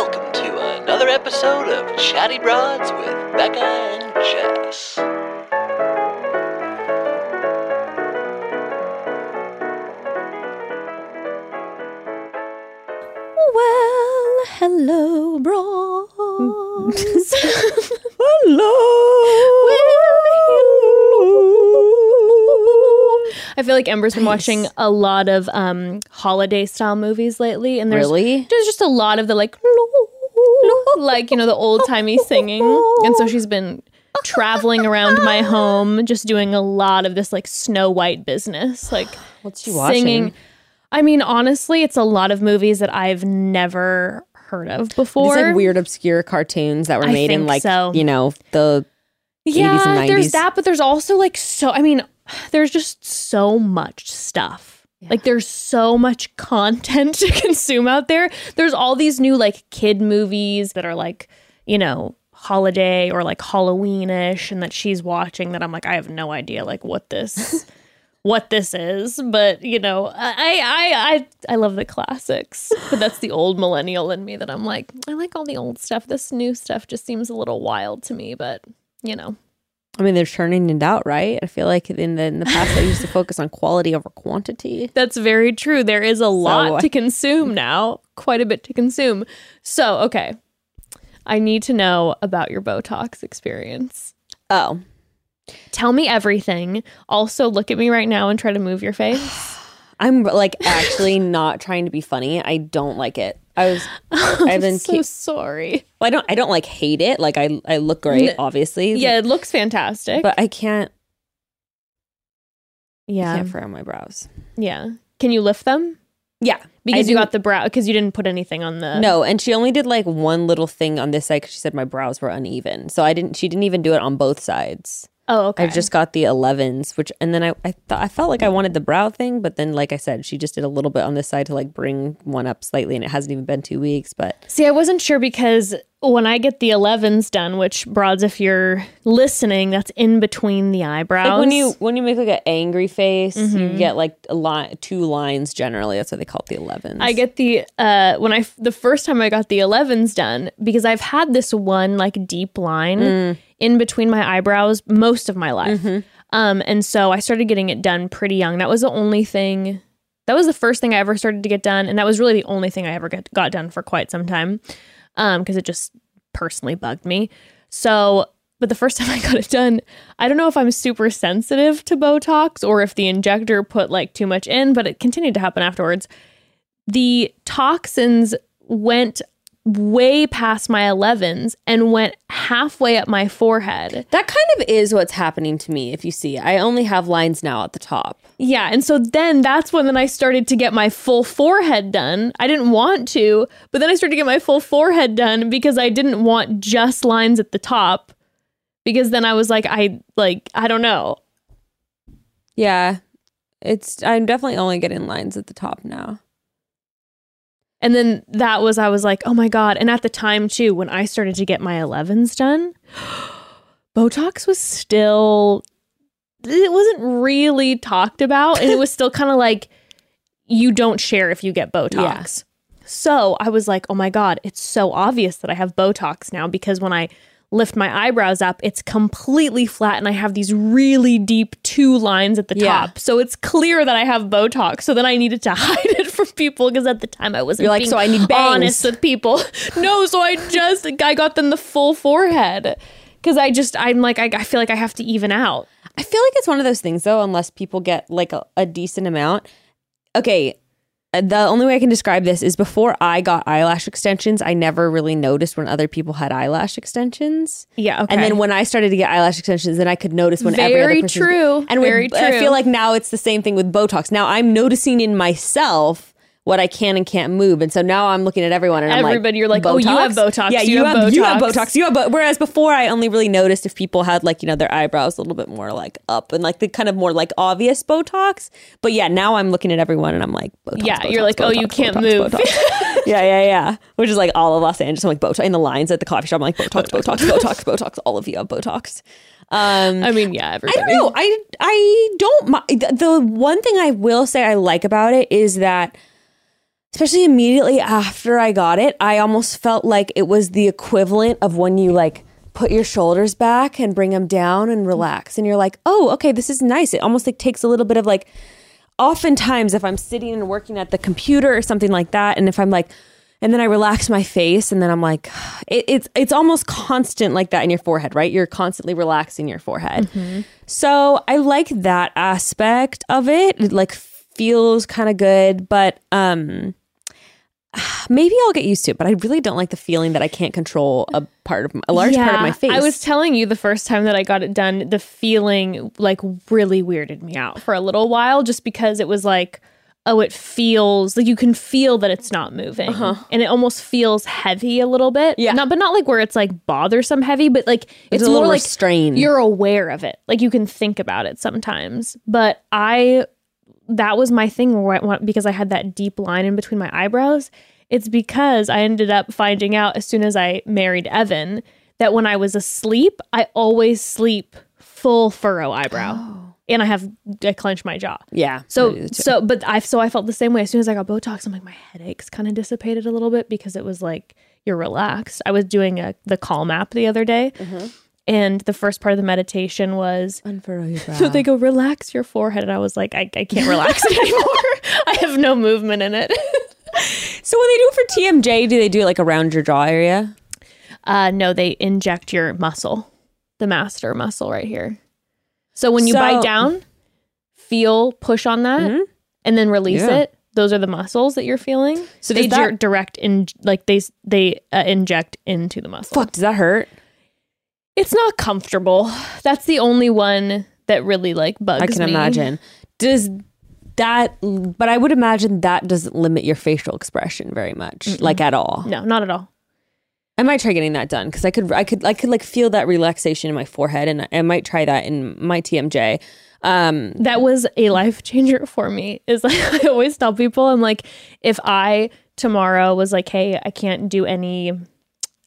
welcome to another episode of Chatty Broads with Bekah and Jess. Well, hello, bros. Hello. I feel like Ember's been watching a lot of um, holiday style movies lately, and there's Really? there's just a lot of the like, like you know the old timey singing, and so she's been traveling around my home, just doing a lot of this like Snow White business, like What's she watching? singing. I mean, honestly, it's a lot of movies that I've never heard of These before. like weird obscure cartoons that were I made in like so. you know the yeah, 80s and there's that, but there's also like so. I mean, there's just so much stuff. Like there's so much content to consume out there. There's all these new like kid movies that are like you know holiday or like Halloweenish, and that she's watching. That I'm like, I have no idea like what this. What this is, but you know, I, I I I love the classics, but that's the old millennial in me that I'm like, I like all the old stuff. This new stuff just seems a little wild to me, but you know, I mean they're churning it out, right? I feel like in the in the past they used to focus on quality over quantity. That's very true. There is a lot to consume now, quite a bit to consume. So, okay. I need to know about your Botox experience. Oh, Tell me everything. Also, look at me right now and try to move your face. I'm like actually not trying to be funny. I don't like it. I was I've I'm been so keep, sorry. well, I don't I don't like hate it. Like I I look great, obviously. Yeah, it looks fantastic. But I can't I yeah. can't frown my brows. Yeah. Can you lift them? Yeah. Because you got the brow because you didn't put anything on the No, and she only did like one little thing on this side because she said my brows were uneven. So I didn't. She didn't even do it on both sides. Oh, okay. I just got the 11s, which and then I I thought I felt like I wanted the brow thing, but then like I said, she just did a little bit on this side to like bring one up slightly, and it hasn't even been two weeks. But See, I wasn't sure because when I get the 11s done, which broads, if you're listening, that's in between the eyebrows. like when you when you make like an angry face, you get like a line, two lines generally. That's why they call it the 11s. I get the uh when I the first time I got the 11s done because I've had this one like deep line in between my eyebrows most of my life. Um and so I started getting it done pretty young. That was the only thing that was the first thing I ever started to get done and that was really the only thing I ever get, got done for quite some time. Um because it just personally bugged me. So but the first time I got it done, I don't know if I'm super sensitive to Botox or if the injector put like too much in, but it continued to happen afterwards the toxins went way past my 11s and went halfway up my forehead. that kind of is what's happening to me. If you see, I only have lines now at the top. Yeah, and so then that's when then I started to get my full forehead done. I didn't want to, but then I started to get my full forehead done because I didn't want just lines at the top because then I was like I like I don't know. Yeah, it's I'm definitely only getting lines at the top now. And then that was, I was like, oh my God. And at the time, too, when I started to get my 11s done, Botox was still, it wasn't really talked about. And it was still kind of like, you don't share if you get Botox. So I was like, oh my God, it's so obvious that I have Botox now because when I lift my eyebrows up, it's completely flat and I have these really deep two lines at the Yeah. top. So it's clear that I have Botox. So then I needed to hide it from people because at the time I wasn't You're like, "So I need bangs." honest with people. no, so I just, I got them the full forehead because I just, I'm like, I, I feel like I have to even out. I feel like it's one of those things though, unless people get like a, a decent amount. Okay. The only way I can describe this is before I got eyelash extensions, I never really noticed when other people had eyelash extensions. Yeah. Okay. And then when I started to get eyelash extensions, then I could notice when every Very other person. true. And Very with, I feel like now it's the same thing with Botox. Now I'm noticing in myself what I can and can't move, and so now I'm looking at everyone and I'm like, Everybody, you're like, oh, you have Botox, Yeah, you you, have have, you have Botox." Botox. You have Bo-. Whereas before, I only really noticed if people had like you know their eyebrows a little bit more like up and like the kind of more like obvious Botox. But yeah, now I'm looking at everyone and I'm like, Botox, Yeah, Botox, you're like, oh, you Botox, can't Botox, move. Botox. yeah, yeah, yeah. Which is like all of Los Angeles. I'm like Botox in the lines at the coffee shop. I'm like Botox, Botox, Botox, Botox. All of you have Botox. Um, I mean, yeah, I don't know. I I don't. The the one thing I will say I like about it is that especially immediately after I got it, I almost felt like it was the equivalent of when you like put your shoulders back and bring them down and relax. And you're like, oh, okay, this is nice. It almost like takes a little bit of like, oftentimes if I'm sitting and working at the computer or something like that, and if I'm like, and then I relax my face, and then I'm like, it, it's it's almost constant like that in your forehead, right? You're constantly relaxing your forehead. So I like that aspect of it. It like feels kind of good, but um, maybe I'll get used to it. But I really don't like the feeling that I can't control a part of a large part of my face. I was telling you the first time that I got it done, the feeling like really weirded me out for a little while just because it was like, oh, it feels like you can feel that it's not moving. And it almost feels heavy a little bit. Uh-huh. Yeah. Not but not like where it's like bothersome heavy, but like it's a more like restrained. you're aware of it. Like you can think about it sometimes. But I that was my thing where because I had that deep line in between my eyebrows. It's because I ended up finding out as soon as I married Evan that when I was asleep, I always sleep full furrow eyebrow. And I have I clench my jaw. yeah. So so but I so I felt the same way as soon as I got Botox. I'm like my headaches kind of dissipated a little bit because it was like you're relaxed. I was doing a the Calm app the other day, Mm-hmm. And the first part of the meditation was unfurrow your brow. so they go relax your forehead, and I was like I, I can't relax it anymore. I have no movement in it. So when they do it for TMJ, do they do it like around your jaw area? Uh, no, they inject your muscle, the masseter muscle right here. So when you So- bite down, feel push on that, and then release Yeah. it. Those are the muscles that you're feeling. So they that- direct in like they they uh, inject into the muscle. Fuck, does that hurt? It's not comfortable. That's the only one that really like bugs I can me. imagine. Does that? But I would imagine that doesn't limit your facial expression very much, like at all. No, not at all. I might try getting that done because I could, I could, I could like feel that relaxation in my forehead, and I might try that in my TMJ. Um, that was a life changer for me is like i always tell people i'm like if i tomorrow was like hey i can't do any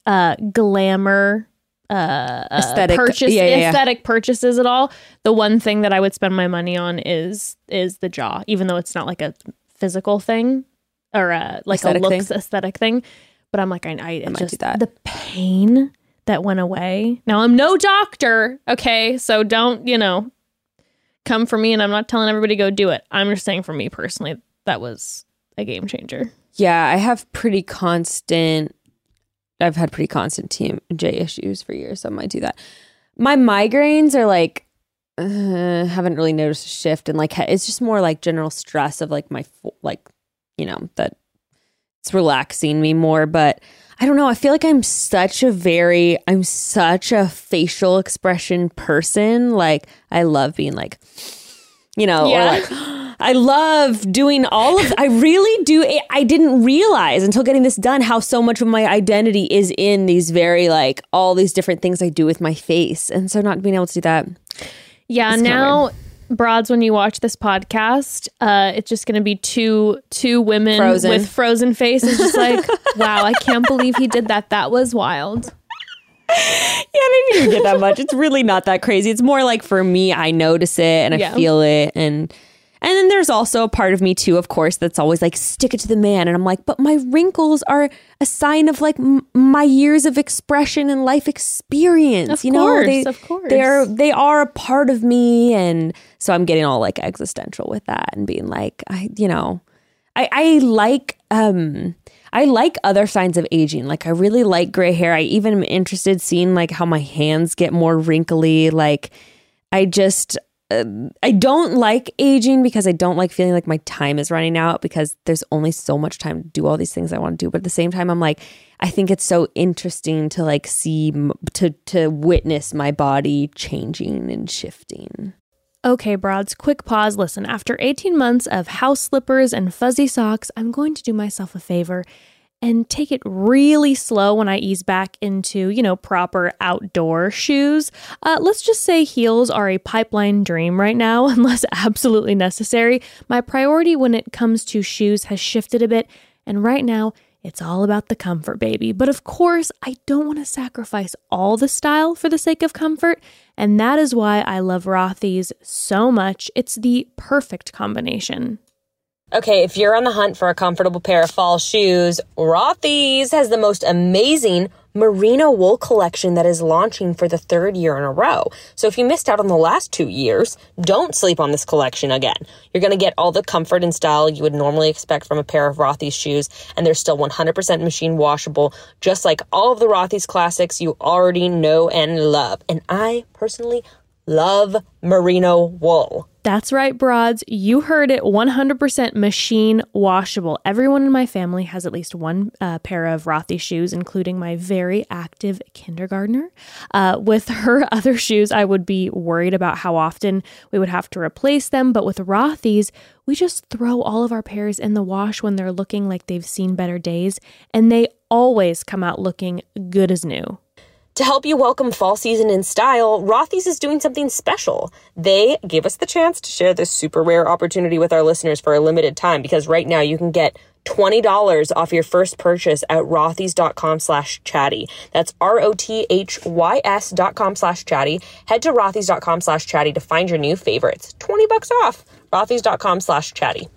uh glamour uh Aesthetic- purchase yeah, yeah, yeah. aesthetic purchases at all the one thing that i would spend my money on is is the jaw even though it's not like a physical thing or a like Aesthetic a thing? looks aesthetic thing but i'm like i, I it's just that. the pain that went away now i'm no doctor okay so don't you know come for me and I'm not telling everybody go do it. I'm just saying for me personally, that was a game changer. yeah, I have pretty constant. I've had pretty constant TMJ issues for years, so I might do that. My migraines are like, uh, haven't really noticed a shift, and like it's just more like general stress of like my like, you know, that it's relaxing me more. But I don't know. I feel like I'm such a very, I'm such a facial expression person. Like I love being like, you know, Yeah. or like I love doing all of I really do I- I didn't realize until getting this done how so much of my identity is in these very like all these different things I do with my face. And so not being able to do that. Yeah, now broads when you watch this podcast, uh it's just going to be two two women Frozen. with frozen faces just like, wow, I can't believe he did that. That was wild. Yeah, I didn't even get that much. It's really not that crazy. It's more like for me, I notice it and I Yeah. feel it and and then there's also a part of me too, of course, that's always like stick it to the man and I'm like, but my wrinkles are a sign of like m- my years of expression and life experience, Of you know? they, of course. They're they are a part of me and so I'm getting all like existential with that and being like I you know, I, I like um I like other signs of aging. Like I really like gray hair. I even am interested seeing like how my hands get more wrinkly. Like I just uh, I don't like aging because I don't like feeling like my time is running out because there's only so much time to do all these things I want to do. But at the same time, I'm like, I think it's so interesting to like see to to witness my body changing and shifting. Okay, broads, quick pause. Listen, after 18 months of house slippers and fuzzy socks, I'm going to do myself a favor and take it really slow when I ease back into, you know, proper outdoor shoes. Uh, let's just say heels are a pipeline dream right now, unless absolutely necessary. My priority when it comes to shoes has shifted a bit, and right now, it's all about the comfort, baby. But of course, I don't want to sacrifice all the style for the sake of comfort. And that is why I love Rothy's so much. It's the perfect combination. Okay, if you're on the hunt for a comfortable pair of fall shoes, Rothy's has the most amazing merino wool collection that is launching for the third year in a row. So if you missed out on the last two years, don't sleep on this collection again. You're going to get all the comfort and style you would normally expect from a pair of Rothy's shoes, and they're still 100% machine washable, just like all of the Rothy's classics you already know and love. And I personally love merino wool. That's right, broads. You heard it 100% machine washable. Everyone in my family has at least one uh, pair of Rothy shoes, including my very active kindergartner. Uh, with her other shoes, I would be worried about how often we would have to replace them. But with Rothy's, we just throw all of our pairs in the wash when they're looking like they've seen better days, and they always come out looking good as new. To help you welcome fall season in style, Rothy's is doing something special. They gave us the chance to share this super rare opportunity with our listeners for a limited time because right now you can get $20 off your first purchase at rothys.com slash chatty. That's R-O-T-H-Y-S dot com slash chatty. Head to rothys.com slash chatty to find your new favorites. 20 bucks off. rothys.com slash chatty.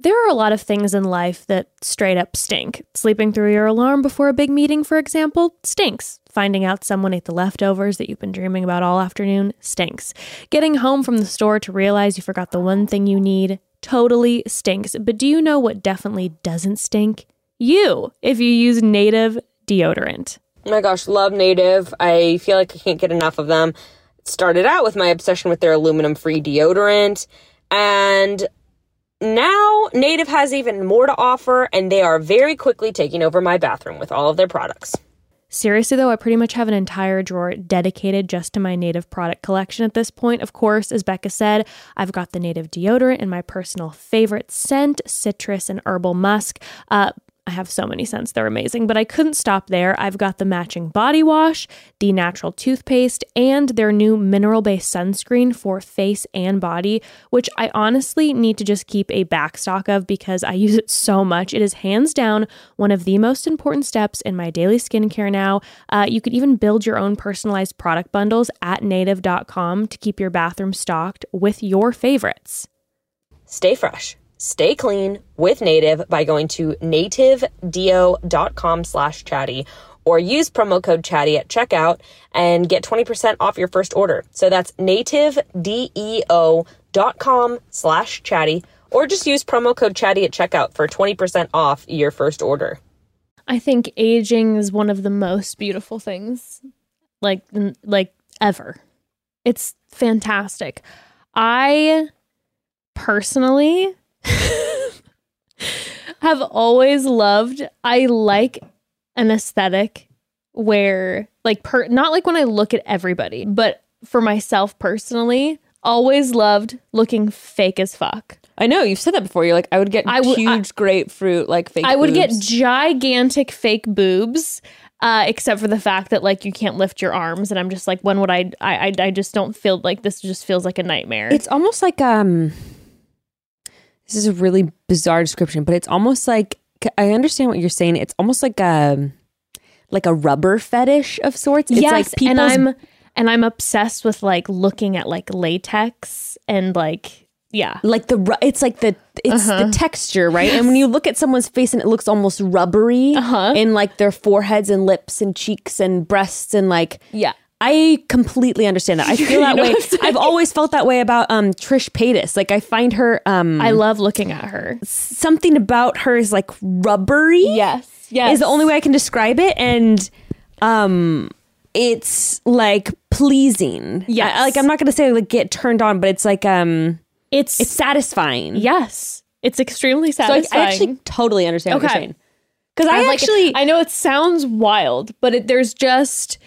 There are a lot of things in life that straight up stink. Sleeping through your alarm before a big meeting, for example, stinks. Finding out someone ate the leftovers that you've been dreaming about all afternoon stinks. Getting home from the store to realize you forgot the one thing you need totally stinks. But do you know what definitely doesn't stink? You, if you use native deodorant. Oh my gosh, love Native. I feel like I can't get enough of them. Started out with my obsession with their aluminum free deodorant. And now Native has even more to offer, and they are very quickly taking over my bathroom with all of their products. Seriously, though, I pretty much have an entire drawer dedicated just to my native product collection at this point. Of course, as Bekah said, I've got the native deodorant and my personal favorite scent, citrus and herbal musk. Uh, I have so many scents, they're amazing, but I couldn't stop there. I've got the matching body wash, the natural toothpaste, and their new mineral based sunscreen for face and body, which I honestly need to just keep a backstock of because I use it so much. It is hands down one of the most important steps in my daily skincare now. Uh, you could even build your own personalized product bundles at native.com to keep your bathroom stocked with your favorites. Stay fresh. Stay clean with Native by going to nativedeo.com slash chatty or use promo code chatty at checkout and get 20% off your first order. So that's nativedeo.com slash chatty or just use promo code chatty at checkout for 20% off your first order. I think aging is one of the most beautiful things like like ever. It's fantastic. I personally have always loved I like an aesthetic where like per not like when I look at everybody, but for myself personally, always loved looking fake as fuck. I know you've said that before. You're like, I would get I would- huge grapefruit like fake. I would get gigantic fake boobs. Uh, except for the fact that like you can't lift your arms, and I'm just like, when would I? I I, I just don't feel like this. Just feels like a nightmare. It's almost like um. This is a really bizarre description, but it's almost like I understand what you're saying. It's almost like a like a rubber fetish of sorts. It's yes, like and I'm and I'm obsessed with like looking at like latex and like yeah, like the it's like the it's the texture right and when you look at someone's face and it looks almost rubbery Uh-huh. in like their foreheads and lips and cheeks and breasts and like yeah. I completely understand that. I feel that know way. I've always felt that way about um Trish Paytas. Like I find her um I love looking at her. something about her is like rubbery. Yes, yes. Is the only way I can describe it and um it's like pleasing. Yeah, like I'm not going to say like get turned on, but it's like um it's it's satisfying. yes, it's extremely So I, satisfying. I actually totally understand what Okay. you're saying. Because I, I like- actually, I know it sounds wild, but it, there's just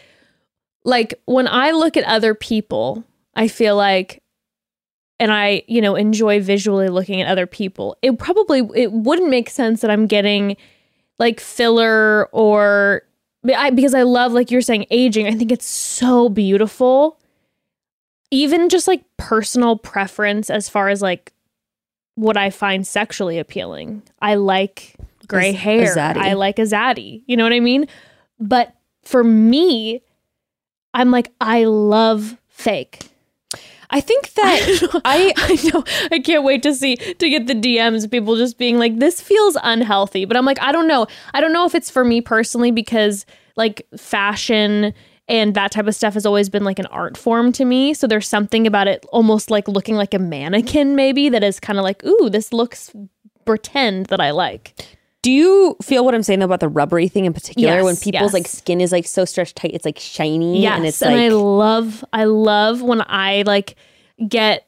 like when I look at other people, I feel like, and I, you know, enjoy visually looking at other people. It probably it wouldn't make sense that I'm getting like filler or I, because I love, like you're saying, aging. I think it's so beautiful. Even just like personal preference as far as like what I find sexually appealing. I like gray hair. zaddy. I like a zaddy. You know what I mean? But for me, I'm like, I love fake. I think that I I know. I can't wait to see to get the DMs. People just being like, "This feels unhealthy," but I'm like, I don't know. I don't know if it's for me personally because like fashion and that type of stuff has always been like an art form to me. So there's something about it almost like looking like a mannequin, maybe that is kind of like, ooh, this looks pretend that I like. Do you feel what I'm saying though about the rubbery thing in particular? Yes, when people's yes. like skin is like so stretched tight, it's like shiny Yes, and it's and like I love, I love when I like get.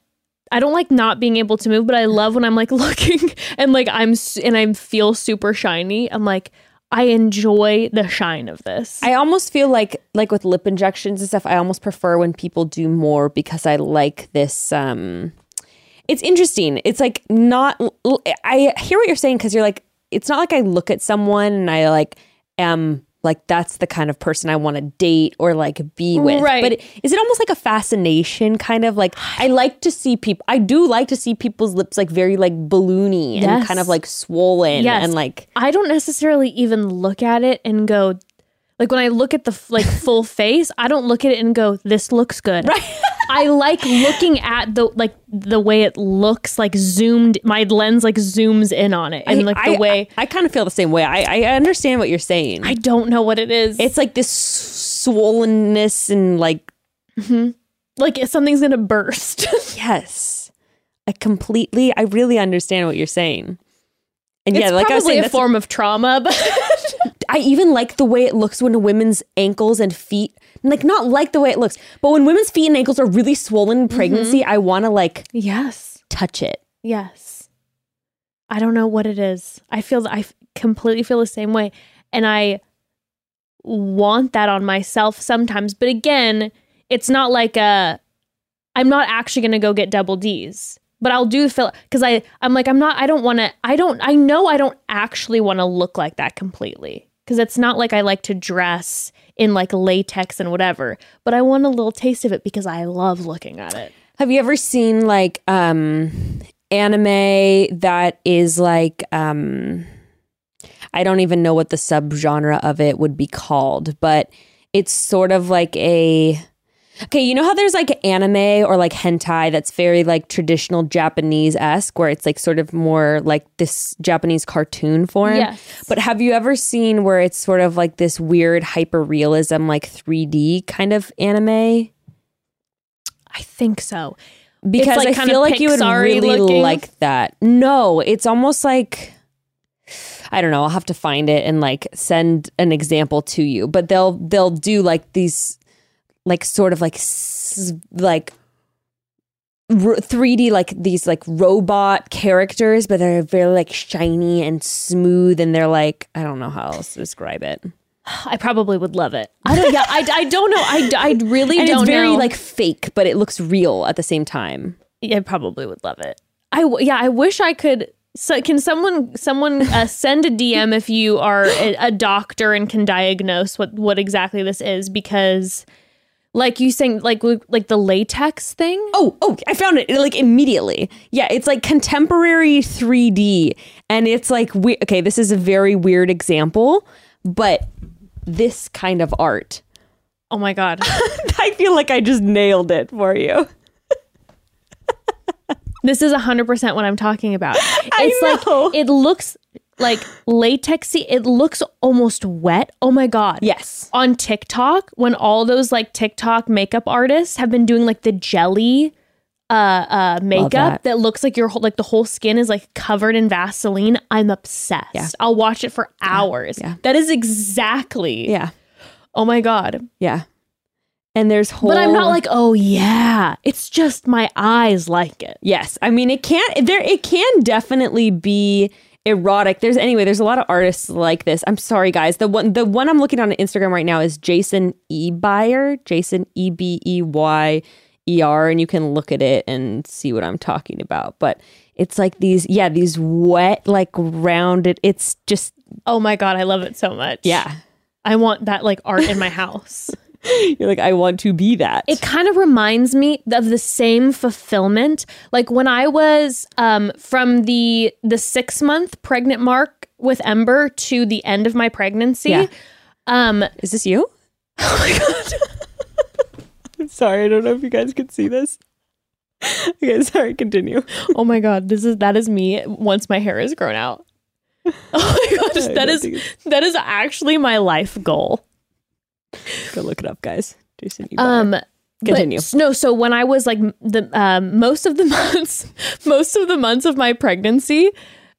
I don't like not being able to move, but I love when I'm like looking and like I'm and I feel super shiny. I'm like, I enjoy the shine of this. I almost feel like like with lip injections and stuff, I almost prefer when people do more because I like this um it's interesting. It's like not I hear what you're saying cuz you're like it's not like I look at someone and I like am like that's the kind of person I want to date or like be with. Right. But is it almost like a fascination kind of like I like to see people I do like to see people's lips like very like balloony and Yes. kind of like swollen Yes. and like I don't necessarily even look at it and go, like when I look at the f- like full face, I don't look at it and go, this looks good. Right. I like looking at the like the way it looks like zoomed. My lens like zooms in on it and like the I, way I, kind of feel the same way. I, I understand what you're saying. I don't know what it is. it's like this swollenness and like mm-hmm. like if something's gonna burst. yes, I completely. I really understand what you're saying. And it's yeah, like I was saying, a form of trauma, but I even like the way it looks when a women's ankles and feet. Like not like the way it looks, but when women's feet and ankles are really swollen in pregnancy, Mm-hmm. I want to like yes, touch it. yes. I don't know what it is. I feel I completely feel the same way, and I want that on myself sometimes. But again, it's not like a. I'm not actually going to go get double D's, but I'll do feel because I I'm like I'm not. I don't want to. I don't. I know I don't actually want to look like that completely because it's not like I like to dress in like latex and whatever. But I want a little taste of it because I love looking at it. Have you ever seen like um anime that is like um I don't even know what the subgenre of it would be called, but it's sort of like a Okay, you know how there's like anime or like hentai that's very like traditional Japanese esque, where it's like sort of more like this Japanese cartoon form. Yes. But have you ever seen where it's sort of like this weird hyper realism, like 3D kind of anime? I think so. because like, I feel like you would really looking. like that. No, it's almost like I don't know. I'll have to find it and like send an example to you. But they'll they'll do like these like sort of like like 3D like these like robot characters, but they're very like shiny and smooth, and they're like I don't know how else to describe it. I probably would love it. I don't. Yeah, I, I don't know. I, I really And don't it's very know. like fake, but it looks real at the same time. I probably would love it. I w- yeah. I wish I could. So can someone someone uh, send a DM if you are a, a doctor and can diagnose what what exactly this is because, like you saying like like the latex thing. Oh, oh, I found it like immediately. Yeah, it's like contemporary 3D. And it's like, we- okay, this is a very weird example, but this kind of art. Oh my god. I feel like I just nailed it for you. This is 100% what I'm talking about. It's like it looks like latexy. It looks almost wet. Oh my god. Yes. On TikTok, when all those like TikTok makeup artists have been doing like the jelly uh uh makeup that. that. looks like your whole like the whole skin is like covered in Vaseline, I'm obsessed. Yeah. I'll watch it for hours. yeah. That is exactly. Yeah. Oh my god. Yeah. And there's whole. But I'm not like, "Oh yeah." It's just my eyes like it. Yes, I mean it can there it can definitely be erotic. There's anyway, there's a lot of artists like this. I'm sorry guys. The one the one I'm looking on Instagram right now is Jason Ebeyer, Jason E B E Y E R and you can look at it and see what I'm talking about. But it's like these yeah, these wet like rounded it's just Oh my god, I love it so much. yeah. I want that like art in my house. You're like I want to be that. it kind of reminds me of the same fulfillment like when i was um from the the six month pregnant mark with ember to the end of my pregnancy Yeah. um is this you? oh my god I'm sorry, I don't know if you guys can see this. okay, sorry, continue. Oh my god, this is that is me once my hair is grown out. Oh my gosh, that is that is actually my life goal. Go look it up, guys. Jason, you. Um but- Continue. no, so when I was like the um, most of the months, most of the months of my pregnancy,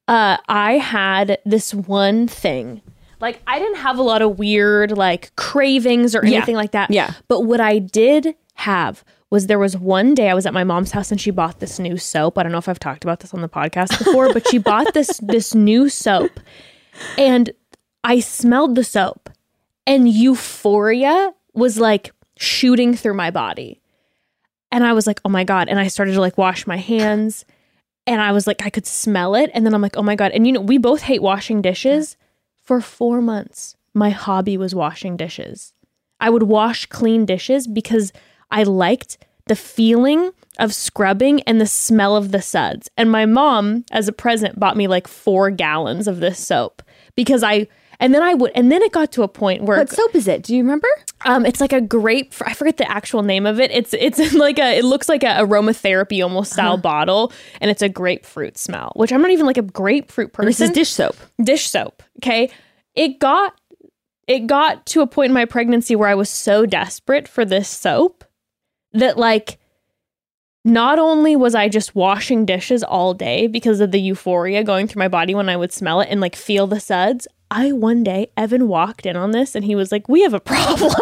uh, I had this one thing. Like I didn't have a lot of weird like cravings or Yeah. anything like that. Yeah. But what I did have was there was one day I was at my mom's house and she bought this new soap. I don't know if I've talked about this on the podcast before, but she bought this this new soap and I smelled the soap and euphoria was like shooting through my body. And I was like, "Oh my god." And I started to like wash my hands and I was like I could smell it and then I'm like, "Oh my god." And you know, we both hate washing dishes. For 4 months, my hobby was washing dishes. I would wash clean dishes because I liked the feeling of scrubbing and the smell of the suds. And my mom, as a present, bought me like four gallons of this soap because I, and then I would, and then it got to a point where what soap is it? Do you remember? um, it's like a grape. I forget the actual name of it. It's it's like a. It looks like a aromatherapy almost style bottle, and it's a grapefruit smell. Which I'm not even like a grapefruit person This is dish soap. dish soap. Okay. It got it got to a point in my pregnancy where I was so desperate for this soap that like not only was I just washing dishes all day because of the euphoria going through my body when I would smell it and like feel the suds, I one day Evan walked in on this and he was like, "We have a problem."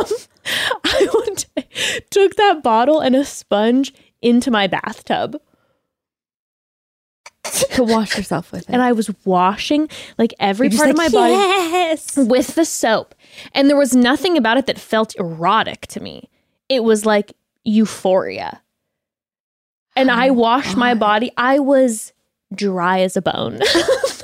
I one day took that bottle and a sponge into my bathtub To wash yourself with it. and I was washing like every part of my like, body. Yes. with the soap. And there was nothing about it that felt erotic to me. It was like euphoria. And I Oh, washed my body. I was dry as a bone.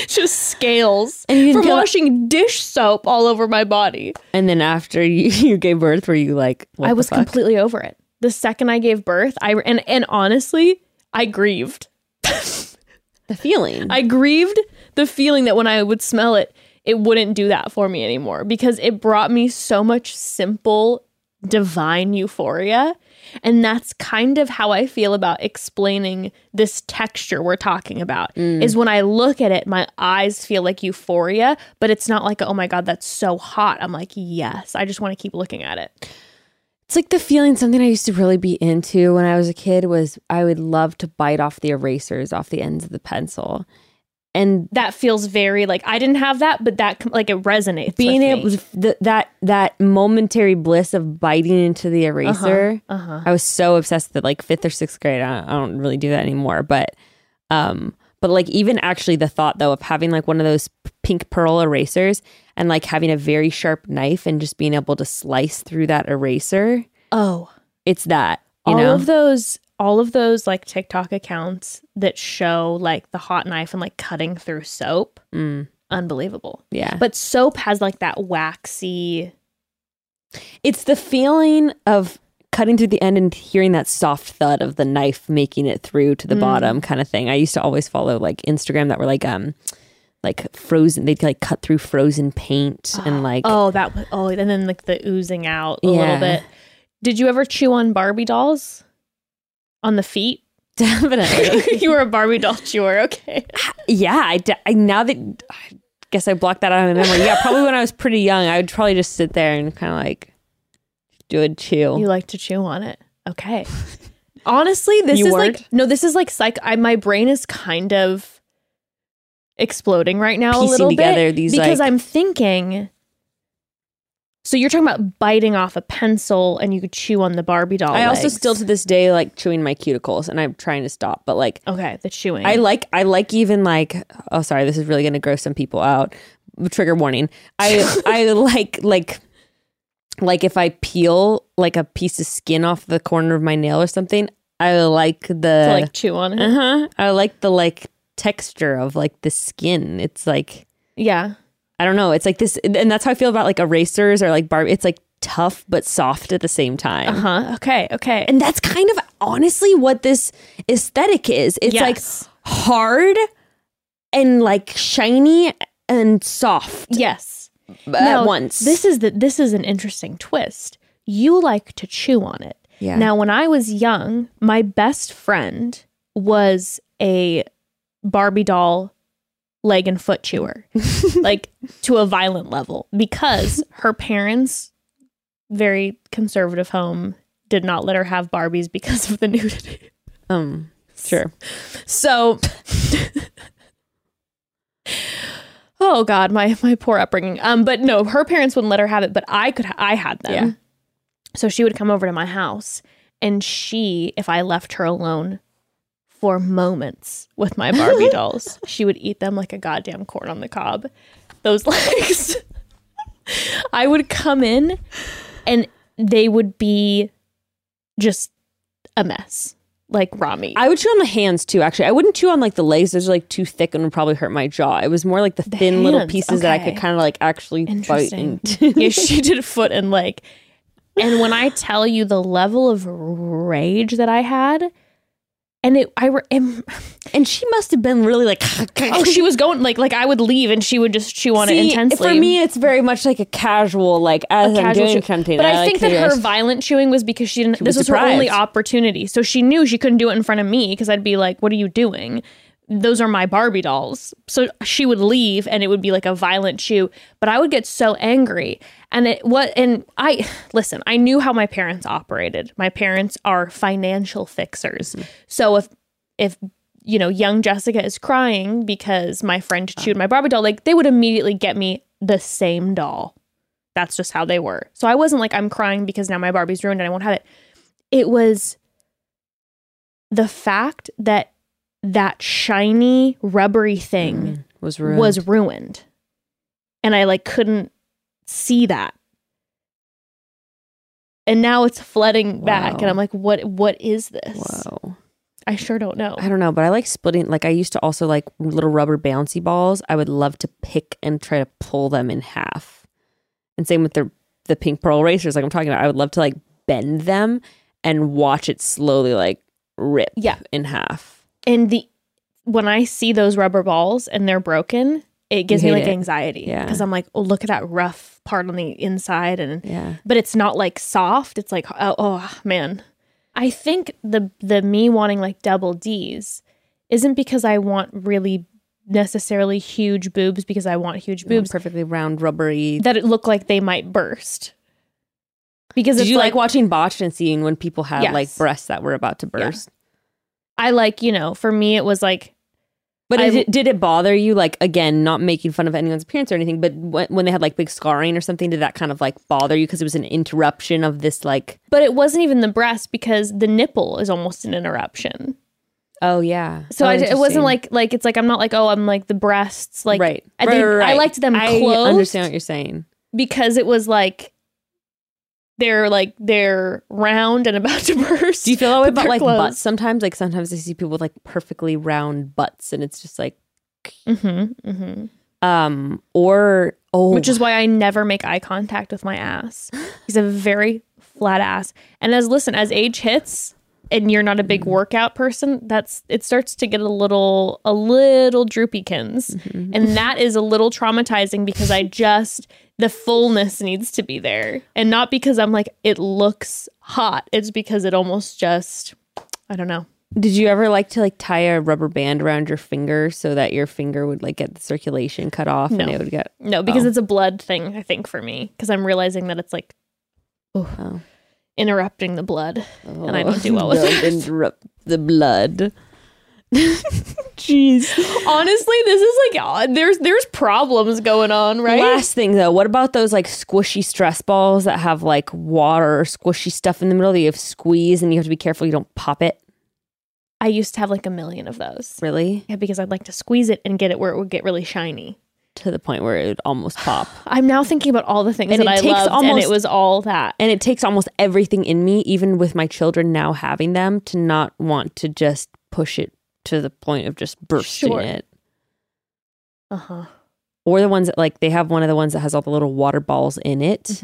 Just scales And from feel- washing dish soap all over my body. And then after you, you gave birth, were you like, I was fuck? completely over it. The second I gave birth, I and and honestly, I grieved. the feeling. I grieved the feeling that when I would smell it, it wouldn't do that for me anymore because it brought me so much simple, divine euphoria. And that's kind of how I feel about explaining this texture we're talking about. Mm. Is when I look at it, my eyes feel like euphoria, but it's not like, oh my God, that's so hot. I'm like, yes, I just want to keep looking at it. It's like the feeling something I used to really be into when I was a kid was I would love to bite off the erasers off the ends of the pencil. And That feels very like I didn't have that, but that like it resonates. being able th- that that momentary bliss of biting into the eraser, uh-huh. I was so obsessed with it. Like fifth or sixth grade, I don't, I don't really do that anymore. But, um, but like even actually the thought though of having like one of those pink pearl erasers and like having a very sharp knife and just being able to slice through that eraser, oh, it's that you all know. of those all of those like TikTok accounts that show like the hot knife and like cutting through soap, Mm, unbelievable. yeah. But soap has like that waxy. It's the feeling of cutting through the end and hearing that soft thud of the knife making it through to the Mm. bottom kind of thing. I used to always follow like Instagram that were like um like frozen they'd like cut through frozen paint and like Oh, that was oh, and then like the oozing out a little bit. Did you ever chew on Barbie dolls on the feet? definitely. you were a Barbie doll You were okay? yeah, I, I now that I guess I blocked that out of my memory. Yeah, probably when I was pretty young, I would probably just sit there and kind of like do a chew. You like to chew on it, okay? Honestly, this You is weren't? like no, this is like psych. I, my brain is kind of exploding right now a little together bit these, because like- I'm thinking. So you're talking about biting off a pencil and you could chew on the Barbie doll. I also legs. still to this day like chewing my cuticles and I'm trying to stop, but like okay the chewing. I like I like even like oh sorry this is really gonna gross some people out trigger warning I I like like like if I peel like a piece of skin off the corner of my nail or something I like the to like chew on it. uh-huh I like the like texture of like the skin it's like Yeah, I don't know it's like this and that's how I feel about like erasers or like Barbie. it's like tough but soft at the same time uh huh. Okay, okay. and that's kind of honestly what this aesthetic is. It's like hard and like shiny and soft yes. at Now, once. This is the this is an interesting twist. You like to chew on it. Yeah. Now, when I was young, my best friend was a Barbie doll leg and foot chewer, like to a violent level, because her parents, very conservative home, did not let her have Barbies because of the nudity. um sure. So, oh God, my my poor upbringing. Um, but no, her parents wouldn't let her have it, but I could. I had them. Yeah. So she would come over to my house, and she, if I left her alone for moments with my Barbie dolls, she would eat them like a goddamn corn on the cob. Those legs. I would come in, and they would be just a mess, like raw meat. I would chew on the hands too, actually. I wouldn't chew on like the legs, those are like too thick and would probably hurt my jaw. It was more like the, thin little hands, pieces that I could kind of like actually bite into. yeah, she did foot and leg. And when I tell you the level of rage that I had, and it, I, re- am, and she must have been really like oh, she was going like, like I would leave and she would just chew on it intensely. For me, it's very much like a casual, like as I'm casual doing chew- something. But I, like think that her violent chewing was because she didn't. was this was her only opportunity, so she knew she couldn't do it in front of me because I'd be like, "What are you doing?" Those are my Barbie dolls. So she would leave, and it would be like a violent chew. But I would get so angry, and it what and I listen. I knew how my parents operated. My parents are financial fixers. Mm. So if if you know young Jessica is crying because my friend ah. chewed my Barbie doll, like they would immediately get me the same doll that's just how they were. So I wasn't like I'm crying because now my Barbie's ruined and I won't have it. It was the fact that that shiny rubbery thing Mm, was ruined. was ruined. And I like couldn't see that. And now it's flooding back and I'm like what what is this? Whoa. I sure don't know. I don't know, but I like splitting. Like I used to also like little rubber bouncy balls. I would love to pick and try to pull them in half. And same with the the pink pearl racers, like I'm talking about. I would love to like bend them and watch it slowly like rip Yeah. in half. And the when I see those rubber balls and they're broken, it gives me like it. anxiety. Yeah. Because I'm like, oh, look at that rough part on the inside, and Yeah. but it's not like soft. It's like, oh, oh man. I think the the me wanting like double D's isn't because I want really necessarily huge boobs because I want huge boobs perfectly round, rubbery. that it look like they might burst. Because Did it's you like, like, watching botched and seeing when people had like breasts that were about to Yeah. I like you know for me it was like But I- did it, did it bother you? Like again, not making fun of anyone's appearance or anything, but when, when they had like big scarring or something, did that kind of like bother you because it was an interruption of this like? but it wasn't even the breast because the nipple is almost an interruption. Oh yeah. So Oh, I, it wasn't like like it's like I'm not like oh I'm like the breasts like right. I, right, they- right, I liked them I closed understand what you're saying. because it was like they're like they're round and about to burst. Do you feel that way but about like closed. butts sometimes? Like sometimes I see people with like perfectly round butts, and it's just like Mm-hmm, mm-hmm. um or oh Which is why I never make eye contact with my ass. He's a very flat ass. And as listen, as age hits and you're not a big workout person, that's it starts to get a little a little droopykins. Mm-hmm. And that is a little traumatizing because I just the fullness needs to be there. And not because I'm like it looks hot. It's because it almost just I don't know. Did you ever like to like tie a rubber band around your finger so that your finger would like get the circulation cut off No. and it would get No, because Oh. it's a blood thing, I think, for me. Because I'm realizing that it's like oh. Interrupting the blood. And I don't do well with it. interrupt the blood. Jeez. Honestly, this is like uh, there's there's problems going on, right? Last thing though, what about those like squishy stress balls that have like water or squishy stuff in the middle that you have to squeeze and you have to be careful you don't pop it? I used to have like a million of those. Really? Yeah, because I'd like to squeeze it and get it where it would get really shiny. To the point where it would almost pop. I'm now thinking about all the things And that it I loved, and it was all that. And it takes almost everything in me, even with my children now having them, to not want to just push it to the point of just bursting Sure. it. Uh huh. Or the ones that like they have one of the ones that has all the little water balls in it.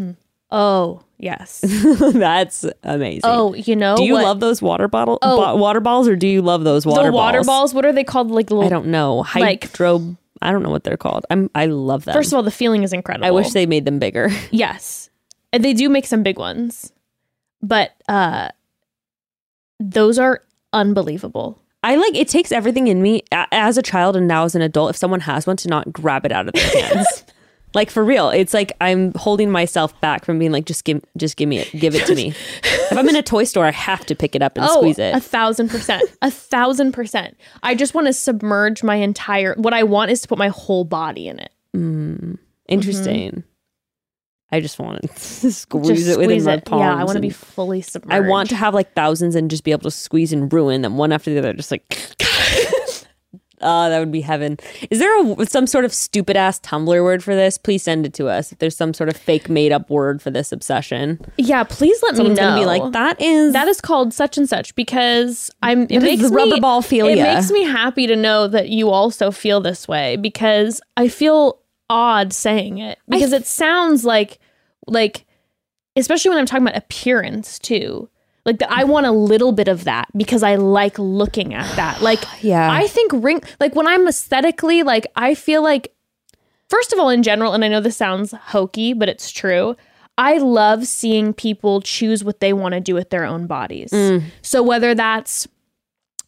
Oh yes. That's amazing. oh, you know. do you what? love those water bottle Oh. bo- water balls or do you love those water the water balls? balls? What are they called? Like little. I don't know. Like- Hydro I don't know what they're called. I'm I love them. First of all, the feeling is incredible. I wish they made them bigger. Yes. And they do make some big ones. But uh those are unbelievable. I like it takes everything in me a- as a child and now as an adult. If someone has one, to not grab it out of their hands. Like for real, it's like I'm holding myself back from being like, just give, just give me it, give it to me. if I'm in a toy store, I have to pick it up and squeeze it. Oh, A thousand percent. a thousand percent. I just want to submerge my entire what I want is to put my whole body in it. Mm, Interesting. I just want to squeeze Mm-hmm. Just it within squeeze my it. palms. Yeah, I want to be fully submerged. I want to have like thousands and just be able to squeeze and ruin them one after the other, just like. Oh, that would be heaven. Is there a, some sort of stupid ass Tumblr word for this? Please send it to us. If there's some sort of fake made up word for this obsession, Yeah, please let someone's me know. gonna be like, "That is that is called such and such because I'm. It makes the rubber me, ball philia. It makes me happy to know that you also feel this way because I feel odd saying it because it sounds like like especially when I'm talking about appearance too. Like that, I want a little bit of that because I like looking at that. Like, Yeah. I think ring like when I'm aesthetically like I feel like first of all in general, and I know this sounds hokey, but it's true. I love seeing people choose what they want to do with their own bodies. Mm. So whether that's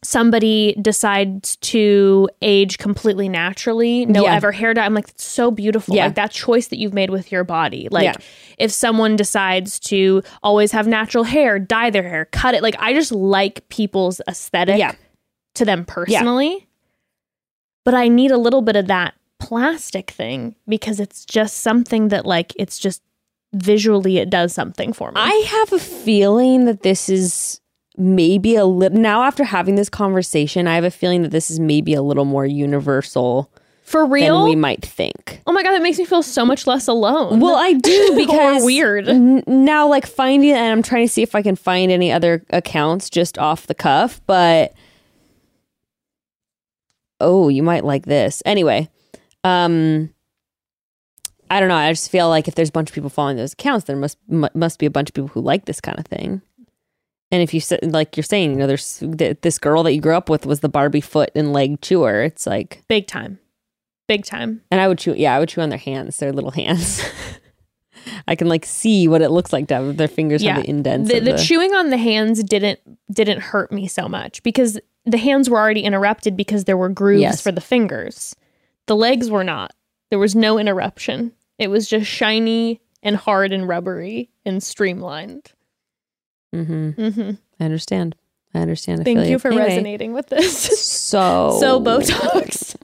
somebody decides to age completely naturally, no Yeah. ever hair dye, I'm like, it's so beautiful. Yeah. Like that choice that you've made with your body. Like Yeah. if someone decides to always have natural hair, dye their hair, cut it. Like I just like people's aesthetic Yeah. to them personally. But I need a little bit of that plastic thing because it's just something that like it's just visually it does something for me. I have a feeling that this is maybe a little now after having this conversation, I have a feeling that this is maybe a little more universal for than real. we might think. oh my god, that makes me feel so much less alone. Well, I do because weird. n- now, like finding, and I'm trying to see if I can find any other accounts just off the cuff. But oh, you might like this. Anyway, um, I don't know. I just feel like if there's a bunch of people following those accounts, there must mu- must be a bunch of people who like this kind of thing. And if you like you're saying, you know, there's th- this girl that you grew up with was the Barbie foot and leg chewer. It's like, Big time. Big time. and I would chew. Yeah, I would chew on their hands, their little hands. I can like see what it looks like to have their fingers Yeah. have the indents. The, the the- chewing on the hands didn't didn't hurt me so much because the hands were already interrupted because there were grooves Yes. for the fingers. The legs were not. There was no interruption. It was just shiny and hard and rubbery and streamlined. Mhm. hmm I understand. I understand. I Thank feel you for Anyway, resonating with this. So so Botox.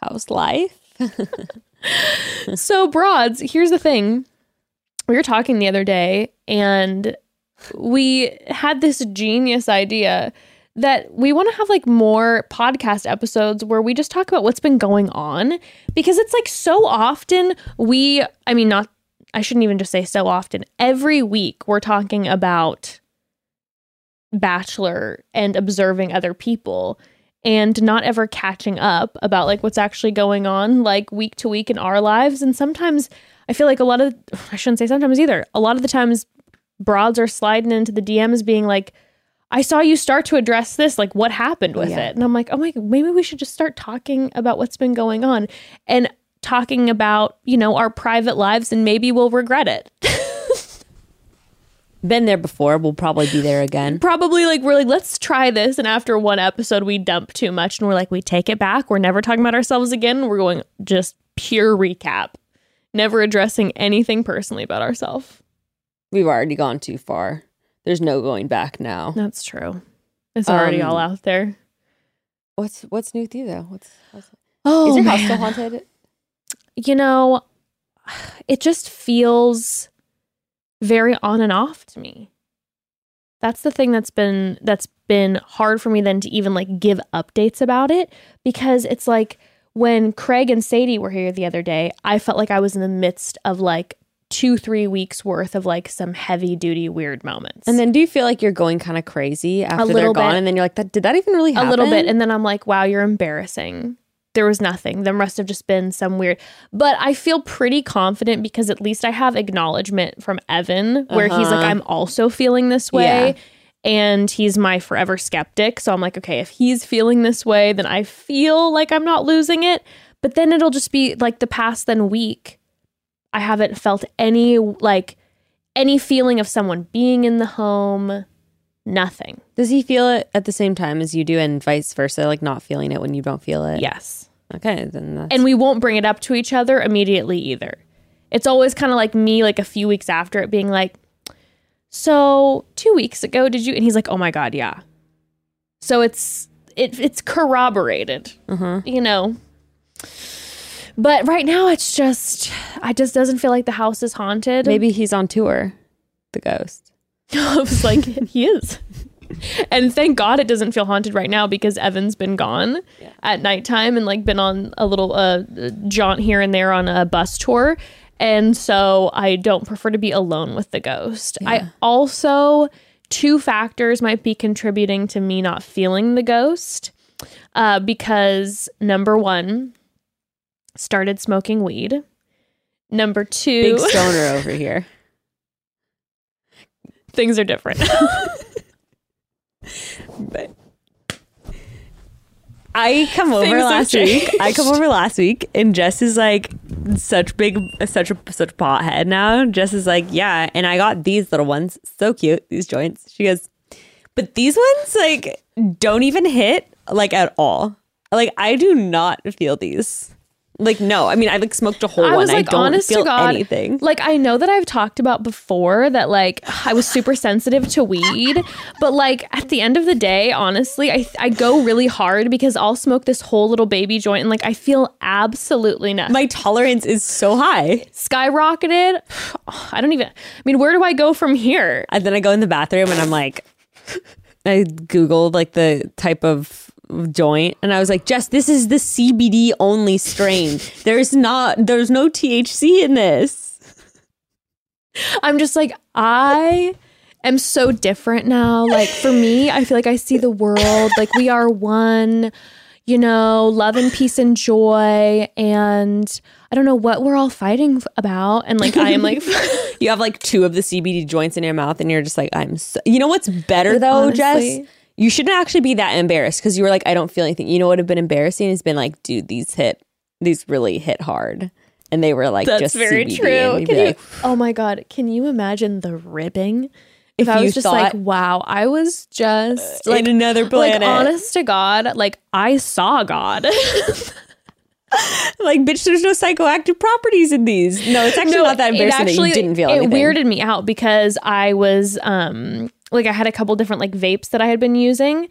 how's life? so broads, here's the thing. We were talking the other day and we had this genius idea that we want to have like more podcast episodes where we just talk about what's been going on because it's like so often we I mean not I shouldn't even just say so often. Every week we're talking about bachelor and observing other people and not ever catching up about like what's actually going on like week to week in our lives and sometimes i feel like a lot of i shouldn't say sometimes either a lot of the times broads are sliding into the dms being like i saw you start to address this like what happened with Yeah. it and i'm like oh my god, maybe we should just start talking about what's been going on and talking about you know our private lives and maybe we'll regret it Been there before. We'll probably be there again. probably like we're like let's try this and after one episode we dump too much and we're like we take it back we're never talking about ourselves again we're going just pure recap never addressing anything personally about ourselves We've already gone too far. There's no going back now. that's true it's already Um, all out there What's what's new with you though? What's, what's oh is your house still haunted? You know it just feels very on and off to me that's the thing that's been that's been hard for me then to even like give updates about it because it's like when Craig and Sadie were here the other day I felt like I was in the midst of like 2 3 weeks worth of like some heavy duty weird moments And then do you feel like you're going kind of crazy after they're gone? bit. And then you're like, that did that even really happen? a little bit and then i'm like wow you're embarrassing there was nothing there must have just been some weird but i feel pretty confident because at least i have acknowledgement from evan where he's like Uh-huh. i'm also feeling this way Yeah. and he's my forever skeptic so i'm like okay if he's feeling this way then i feel like i'm not losing it but then it'll just be like the past then week i haven't felt any like any feeling of someone being in the home Nothing. Does he feel it at the same time as you do, and vice versa? Like not feeling it when you don't feel it. Yes. Okay, then that's And we won't bring it up to each other immediately either. It's always kind of like me, like a few weeks after it being like, so two weeks ago, did you? And he's like, oh my God, yeah. So it's, it, it's corroborated, uh-huh. you know? But right now it's just, I just doesn't feel like the house is haunted. maybe he's on tour. The ghost. I was like, he is. And thank God it doesn't feel haunted right now because Evan's been gone at nighttime and like been on a little uh, jaunt here and there on a bus tour. And so I don't prefer to be alone with the ghost. I also, two factors might be contributing to me not feeling the ghost uh, because number one, started smoking weed. Number two, Big stoner over here. things are different. But I come over Things last week. I come over last week, and Jess is like such big, such a such a pothead now. Jess is like, yeah, and I got these little ones, so cute. These joints. She goes, but these ones like don't even hit like at all. Like I do not feel these. Like no, I mean I like smoked a whole I one. was like, I don't honest feel to God, anything. like I know that I've talked about before that like I was super sensitive to weed, but like at the end of the day, honestly, I I go really hard because I'll smoke this whole little baby joint and like I feel absolutely nothing. My tolerance is so high. Skyrocketed. I don't even. I mean, where do I go from here? And then I go in the bathroom and I'm like, I Googled like the type of joint and I was like, Jess, this is the CBD only strain. There's not, there's no THC in this. I'm just like I am so different now. Like for me, I feel like I see the world like we are one, you know, love and peace and joy and I don't know what we're all fighting about and like I am like You have like two of the CBD joints in your mouth and you're just like, I'm so, you know what's better though, Jess? You shouldn't actually be that embarrassed because you were like, I don't feel anything. You know what would have been embarrassing? Has been like, dude, these hit, these really hit hard. And they were like, that's just very CBD. true. Can you, like, oh my god, can you imagine the ribbing? If, If I was just like, wow, I was just like another planet. like honest to God, like I saw God. like, bitch, there's no psychoactive properties in these. No, it's actually not that embarrassing that you didn't feel it anything. weirded me out because I was um like I had a couple different like vapes that I had been using.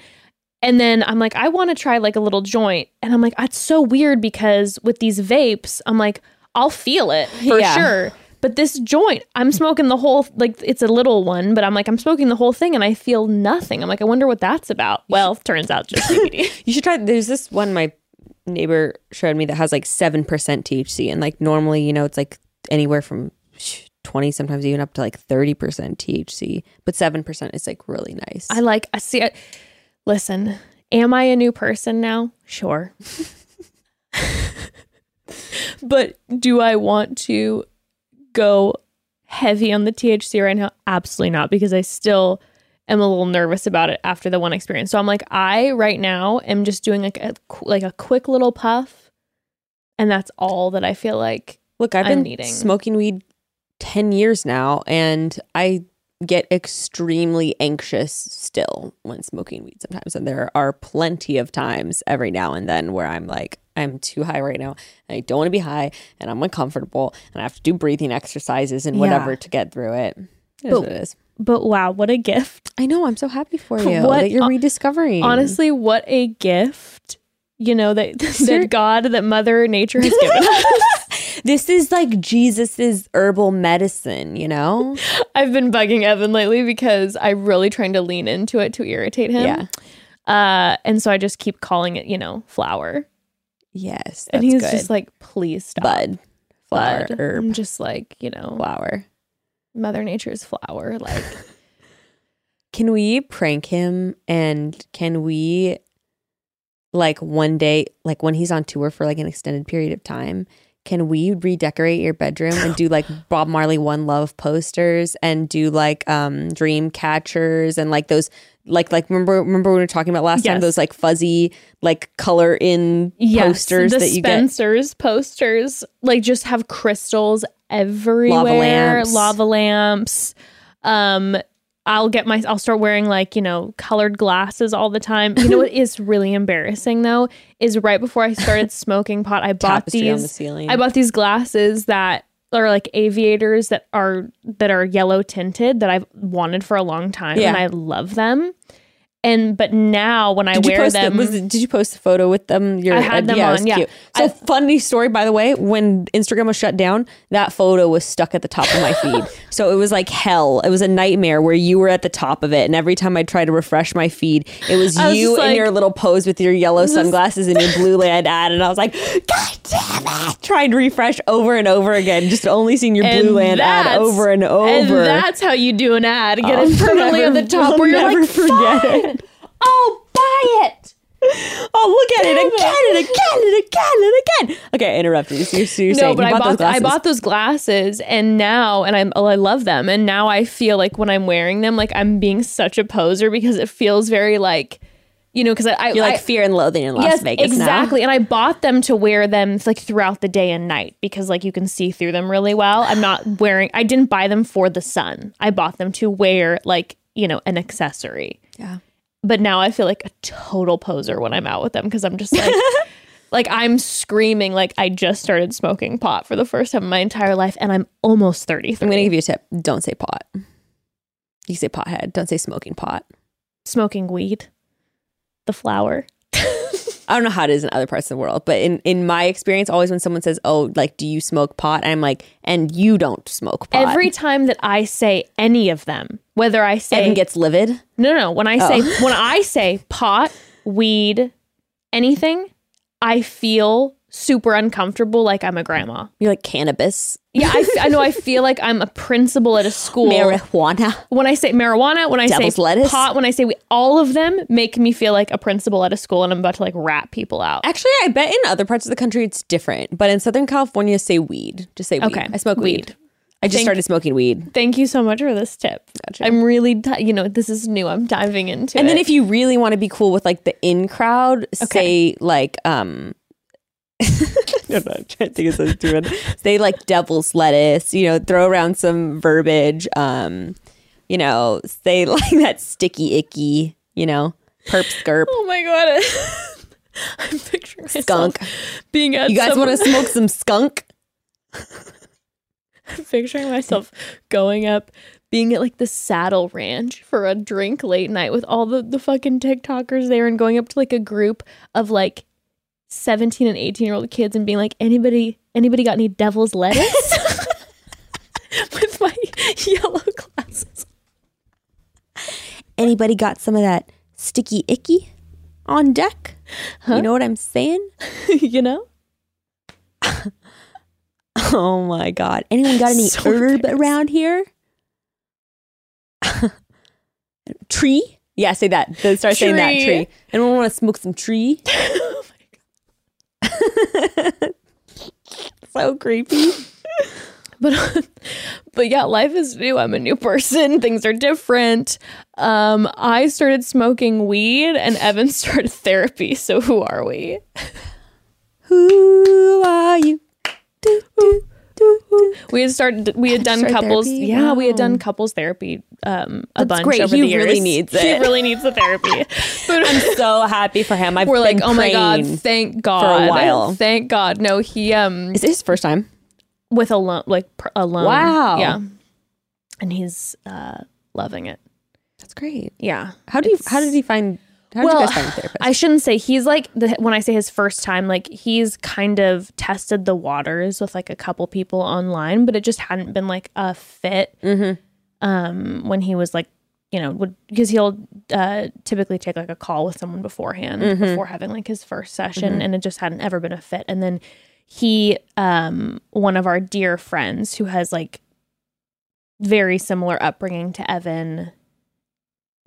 And then I'm like, I want to try like a little joint. And I'm like, that's so weird because with these vapes, I'm like, I'll feel it for Yeah. sure. But this joint, I'm smoking the whole like it's a little one, but I'm like, I'm smoking the whole thing and I feel nothing. I'm like, I wonder what that's about. Well, turns out just CBD. You should try. There's this one my neighbor showed me that has like seven percent THC, and like normally, you know, it's like anywhere from twenty, sometimes even up to like thirty percent THC. But seven percent is like really nice. I like I see it. Listen, am I a new person now? Sure. but do I want to go heavy on the THC right now? Absolutely not because I still am a little nervous about it after the one experience. So I'm like I right now am just doing like a like a quick little puff and that's all that I feel like Look, I've I'm been needing. smoking weed ten years now, and I get extremely anxious still when smoking weed sometimes. And there are plenty of times every now and then where I'm like, I'm too high right now. And I don't want to be high and I'm uncomfortable and I have to do breathing exercises and whatever Yeah. to get through it. It is But- it is. but wow, what a gift. I know. I'm so happy for you What- that you're rediscovering. Honestly, what a gift. You know that that God, that Mother Nature has given us. this is like Jesus's herbal medicine. You know? I've been bugging Evan lately because I'm really trying to lean into it to irritate him. Yeah. Uh, and so I just keep calling it, you know, flower. Yes. That's and he's good. just like, please stop. bud, flower, Bud. herb, I'm just like, you know, flower. Mother Nature's flower. Like, Can we prank him and can we like one day like when he's on tour for like an extended period of time can we redecorate your bedroom and do like Bob Marley One Love posters and do like um dream catchers and like those like like remember remember when we were talking about last time those like fuzzy like color in posters the that you get Spencer's posters, like just have crystals everywhere, lamps. lava lamps. Um, I'll get my I'll start wearing like, you know, colored glasses all the time. You know what is really embarrassing though is right before I started smoking pot, I bought Tapestry on the these ceiling. I bought these glasses that are like aviators that are that are yellow tinted that I've wanted for a long time Yeah. and I love them. And but now when I Did wear them the- was did you post a photo with them? Your, I had uh, them it was on, yeah. cute. So I- funny story, by the way. When Instagram was shut down, that photo was stuck at the top of my feed. so it was like hell. It was a nightmare where you were at the top of it, and every time I tried to refresh my feed, it was, was you in like- your little pose with your yellow sunglasses and your Blueland ad, and I was like, God damn it! Trying to refresh over and over again, just only seeing your Blueland ad over and over. And that's how you do an ad. Get I'll it permanently on the top I'll where you're never like, forget "Fine, it." I'll buy it. Oh, look at it again and again and again and again. Okay, I interrupted you. So you're, so you're No, saying but you I bought those I bought those glasses, and now and I'm oh, I love them, and now I feel like when I'm wearing them, like I'm being such a poser because it feels very like, you know, because I, I like I- fear and loathing in Las yes, Vegas now. exactly. And I bought them to wear them like throughout the day and night because like you can see through them really well. I'm not wearing. I didn't buy them for the sun. I bought them to wear like you know an accessory. Yeah. But now I feel like a total poser when I'm out with them because I'm just like. Like I'm screaming like I just started smoking pot for the first time in my entire life and I'm almost 30. I'm going to give you a tip. Don't say pot. You say pothead. Don't say smoking pot. smoking weed. The flower. I don't know how it is in other parts of the world, but in, in my experience, always when someone says, Oh, like, do you smoke pot? I'm like, And you don't smoke pot. Every time that I say any of them, whether I say Evan gets livid. No, no. When I say Oh. when I say pot, weed, anything, I feel super uncomfortable, like I'm a grandma. You're like cannabis, Yeah, I know. I feel like I'm a principal at a school. marijuana. when I say marijuana, when I Devil's say lettuce. pot, when I say we, all of them make me feel like a principal at a school, and I'm about to like rat people out. Actually, I bet in other parts of the country it's different, but in Southern California, say weed. Just say weed. Okay, I smoke weed. weed. I just Thank- started smoking weed. Thank you so much for this tip. Gotcha. I'm really, di- you know, this is new. I'm diving into And it. then if you really want to be cool with like the in crowd, say like um I'm not trying to think of something stupid. Say like devil's lettuce, you know, throw around some verbiage. Um, you know, say like that sticky icky, you know, perp skirp. oh my god, I'm picturing Skunk. being at You guys some- want to smoke some skunk? picturing myself going up being at like the saddle ranch for a drink late night with all the, the fucking tiktokers there and going up to like a group of like 17 and 18 year old kids and being like anybody anybody got any devil's lettuce with my yellow glasses Anybody got some of that sticky icky on deck? You know what I'm saying? you know Oh my god. Anyone got any So herb around here? tree? Yeah, say that. Then Start saying that Tree. tree. Anyone want to smoke some tree? so creepy. but but yeah life is new i'm a new person things are different um i started smoking weed and evan started therapy so who are we Who are you? We had started we had done Start couples therapy? yeah we had done couples therapy um a That's bunch great. over He the years really needs it. he really needs the therapy but I'm so happy for him. I've we're like oh my god thank god for a while. thank god no he um Is it his first time? with a loan like pr- a loan Wow. yeah and he's uh loving it That's great. yeah How do you? How did he find? How did you guys find a therapist? I shouldn't say he's like the, when I say his first time, like he's kind of tested the waters with like a couple people online, but it just hadn't been like a fit. Mm-hmm. Um, when he was like, you know, would because he'll uh, typically take like a call with someone beforehand Mm-hmm. before having like his first session, and it just hadn't ever been a fit. And then he, um, one of our dear friends who has like very similar upbringing to Evan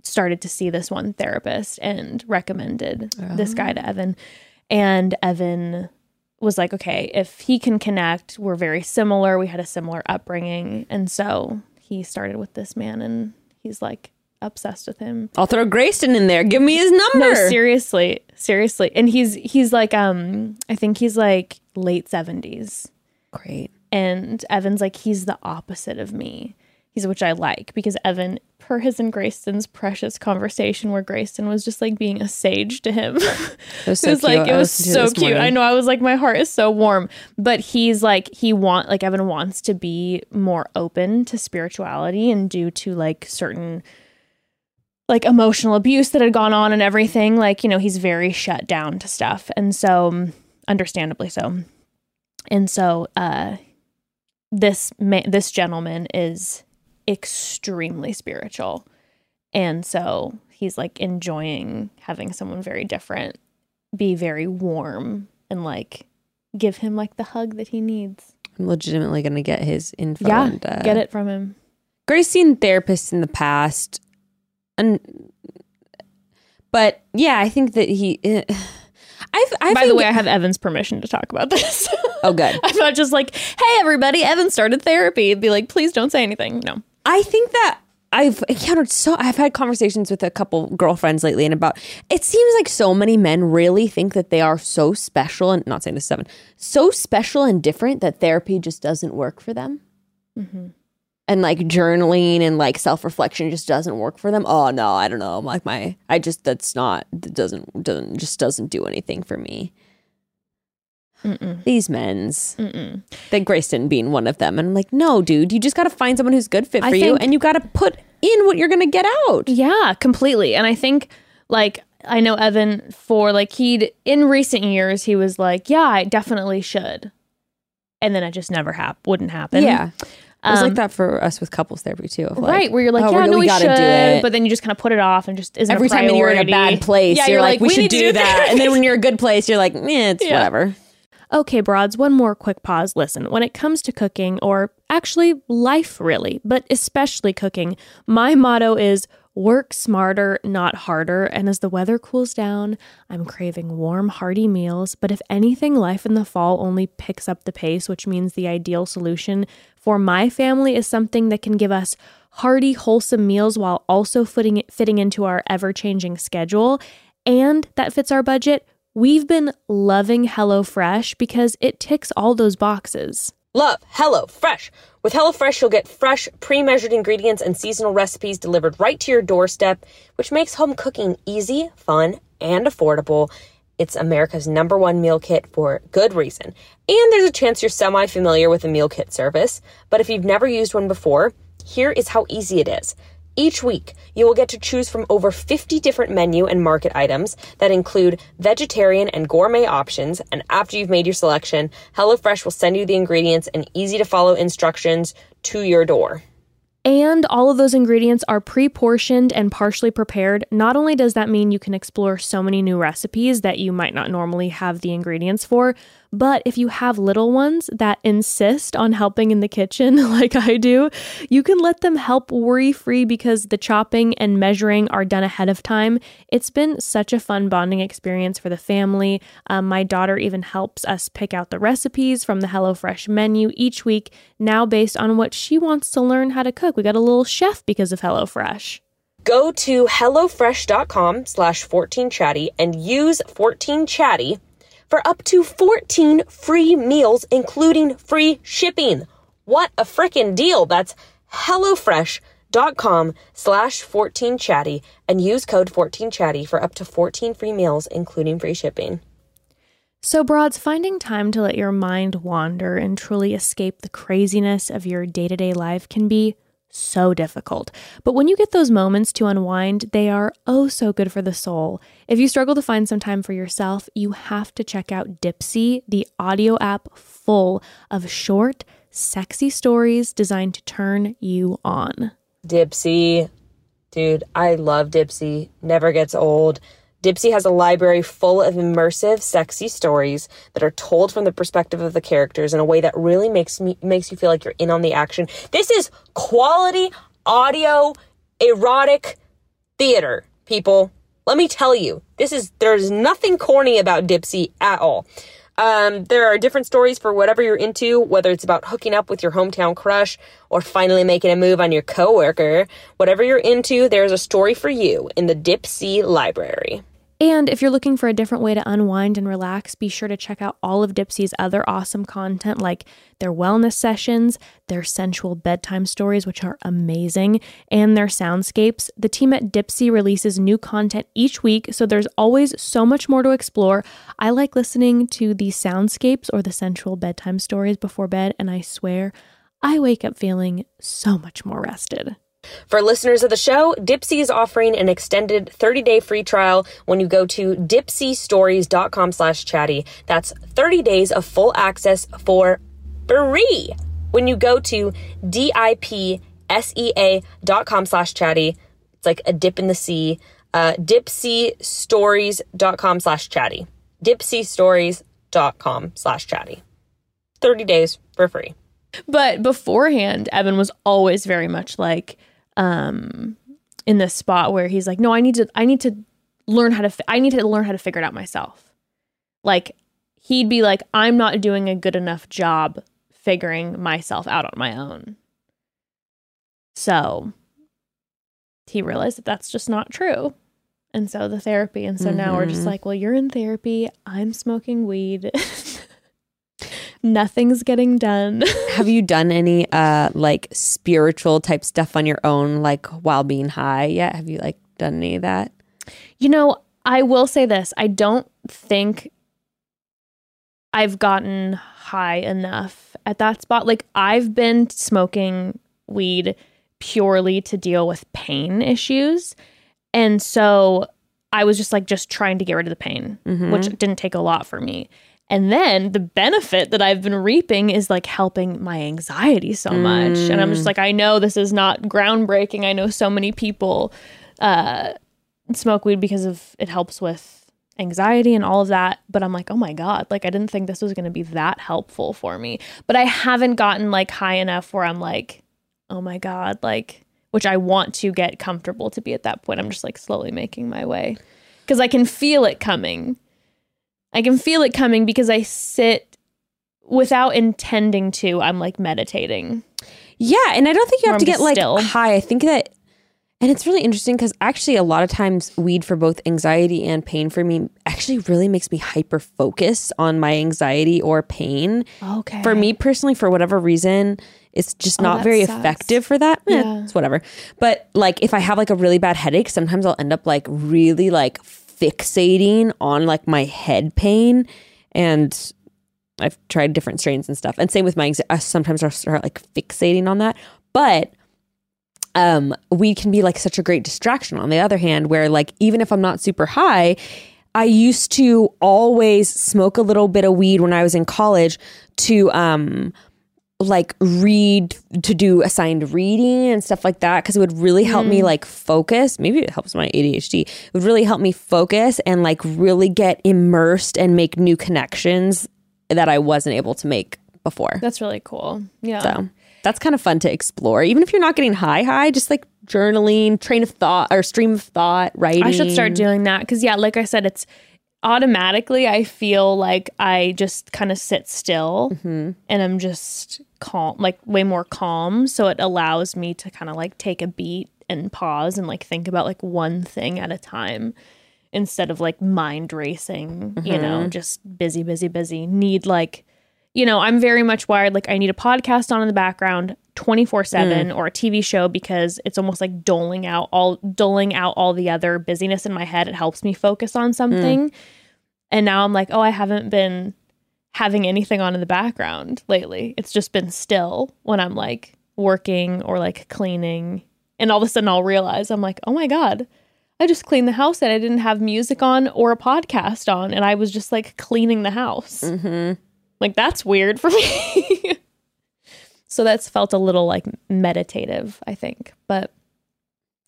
started to see this one therapist and recommended this guy to Evan. And Evan was like, okay, if he can connect, we're very similar. We had a similar upbringing. And so he started with this man and he's like obsessed with him. I'll throw Grayston in there. Give me his number. No, seriously. Seriously. And he's he's like um I think he's like late 70s. Great. And Evan's like he's the opposite of me. He's which I like because Evan per his and Grayston's precious conversation where Grayston was just like being a sage to him. It was so it was cute. like it was so cute. I know. I was like, my heart is so warm. But he's like, he want like Evan wants to be more open to spirituality, and due to like certain like emotional abuse that had gone on and everything, like you know, he's very shut down to stuff, and so understandably so. And so, uh, this ma- this gentleman is extremely spiritual, and so he's like enjoying having someone very different be very warm and like give him like the hug that he needs. I'm legitimately going to get his info. yeah, and, uh, get it from him. Gray's seen therapists in the past, and but yeah, I think that he. I've, I By the way, I have Evan's permission to talk about this. oh, good. I'm not just like, hey, everybody, Evan started therapy. It'd be like, please don't say anything. No. I think that I've encountered so I've had conversations with a couple girlfriends lately and about it seems like so many men really think that they are so special and not saying this is seven so special and different that therapy just doesn't work for them. Mm-hmm. And like journaling and like self-reflection just doesn't work for them. Oh no I don't know like my I just that's not that doesn't doesn't just doesn't do anything for me Mm-mm. these men's Mm-mm. that Grayston being one of them and I'm like no dude you just got to find someone who's good fit for I you think- and you got to put in what you're gonna get out Yeah, completely. And I think like I know Evan for like he'd in recent years he was like, yeah, I definitely should. And then it just never hap- wouldn't happen. Yeah. It was Um, like that for us with couples therapy too. Of like, right, where you're like, oh, yeah, we- no, we we, gotta should, do it. but then you just kind of put it off and just isn't every time you're in a bad place, yeah, you're, like, we, should to do that. and then when you're in a good place, you're like, eh, it's Yeah. whatever. Okay, broads, one more quick pause. Listen, when it comes to cooking, or actually life really, but especially cooking, my motto is work smarter, not harder. And as the weather cools down, I'm craving warm, hearty meals. But if anything, life in the fall only picks up the pace, which means the ideal solution for my family is something that can give us hearty, wholesome meals while also fitting, fitting into our ever changing schedule. And that fits our budget. We've been loving HelloFresh because it ticks all those boxes. Love Hello Fresh. With HelloFresh, you'll get fresh, pre-measured ingredients and seasonal recipes delivered right to your doorstep, which makes home cooking easy, fun, and affordable. It's America's number one meal kit for good reason. And there's a chance you're semi-familiar with a meal kit service, but if you've never used one before, here is how easy it is. Each week, you will get to choose from over 50 different menu and market items that include vegetarian and gourmet options. And after you've made your selection, HelloFresh will send you the ingredients and easy to follow instructions to your door. And all of those ingredients are pre portioned and partially prepared. Not only does that mean you can explore so many new recipes that you might not normally have the ingredients for, but if you have little ones that insist on helping in the kitchen, like I do, you can let them help worry free because the chopping and measuring are done ahead of time. It's been such a fun bonding experience for the family. Um, my daughter even helps us pick out the recipes from the HelloFresh menu each week, now based on what she wants to learn how to cook. We got a little chef because of HelloFresh. Go to HelloFresh.com slash 14chatty and use 14chatty for up to 14 free meals, including free shipping. What a frickin' deal! That's HelloFresh.com slash 14chatty and use code 14chatty for up to 14 free meals, including free shipping. So, broads, finding time to let your mind wander and truly escape the craziness of your day to day life can be so difficult. But when you get those moments to unwind, they are oh so good for the soul. If you struggle to find some time for yourself, you have to check out Dipsea, the audio app full of short, sexy stories designed to turn you on. Dipsea. Dude, I love Dipsea. Never gets old. Dipsea has a library full of immersive, sexy stories that are told from the perspective of the characters in a way that really makes me makes you feel like you're in on the action. This is quality audio erotic theater, people. Let me tell you, this is there's nothing corny about Dipsea at all. Um, there are different stories for whatever you're into, whether it's about hooking up with your hometown crush or finally making a move on your coworker. Whatever you're into, there's a story for you in the Dipsea library. And if you're looking for a different way to unwind and relax, be sure to check out all of Dipsea's other awesome content like their wellness sessions, their sensual bedtime stories, which are amazing, and their soundscapes. The team at Dipsea releases new content each week, so there's always so much more to explore. I like listening to the soundscapes or the sensual bedtime stories before bed, and I swear I wake up feeling so much more rested. For listeners of the show, Dipsea is offering an extended 30-day free trial when you go to dipseastories.com slash chatty. That's 30 days of full access for free when you go to dipsea.com slash chatty. It's like a dip in the sea. Uh, dipseastories.com slash chatty. dipseastories.com slash chatty. 30 days for free. But beforehand, Evan was always very much like um in this spot where he's like, "No, I need to I need to learn how to fi- I need to learn how to figure it out myself." Like he'd be like, "I'm not doing a good enough job figuring myself out on my own." So he realized that that's just not true. And so the therapy and so now we're just Mhm. like, "Well, you're in therapy, I'm smoking weed." Nothing's getting done. Have you done any uh like spiritual type stuff on your own, like while being high yet? Have you like done any of that? You know, I will say this. I don't think I've gotten high enough at that spot. Like, I've been smoking weed purely to deal with pain issues. And so I was just like, just trying to get rid of the pain, Mhm. which didn't take a lot for me. And then the benefit that I've been reaping is like helping my anxiety so much. And I'm just like, I know this is not groundbreaking. I know so many people uh, smoke weed because of it helps with anxiety and all of that. But I'm like, oh my God, like I didn't think this was going to be that helpful for me. But I haven't gotten like high enough where I'm like, oh my God, like, which I want to get comfortable to be at that point. I'm just like slowly making my way because I can feel it coming. I can feel it coming because I sit without intending to. I'm like meditating. Yeah, and I don't think you have to get like still. high. I think that, and it's really interesting because actually, a lot of times, weed for both anxiety and pain for me actually really makes me hyper focus on my anxiety or pain. Okay. For me personally, for whatever reason, it's just Oh, not that very sucks. effective for that. Eh, Yeah. it's whatever. But like, if I have like a really bad headache, sometimes I'll end up like really like fixating on like my head pain and I've tried different strains and stuff. And same with my anxiety. I sometimes I'll start like fixating on that. But um weed can be like such a great distraction on the other hand, where like even if I'm not super high, I used to always smoke a little bit of weed when I was in college to um like read to do assigned reading and stuff like that because it would really help me mm. like focus. Maybe it helps my ADHD it would really help me focus and like really get immersed and make new connections that I wasn't able to make before. That's really cool. Yeah. so that's kind of fun to explore. Even if you're not getting high high just like journaling train of thought or stream of thought writing I should start doing that because, yeah, like I said, it's automatically I feel like I just kind of sit still Mm-hmm. and I'm just calm, like way more calm. So it allows me to kind of like take a beat and pause and like think about like one thing at a time instead of like mind racing, you Mm-hmm. know, just busy, busy, busy. Need like, you know, I'm very much wired like I need a podcast on in the background 24/7 Mm. or a TV show because it's almost like doling out all doling out all the other busyness in my head. It helps me focus on something. And now I'm like, "Oh, I haven't been having anything on in the background lately. It's just been still when I'm like working or like cleaning. And all of a sudden I'll realize I'm like, "Oh my god, I just cleaned the house and I didn't have music on or a podcast on and I was just like cleaning the house." mm-hmm. Like that's weird for me. so that's felt a little like meditative, I think, but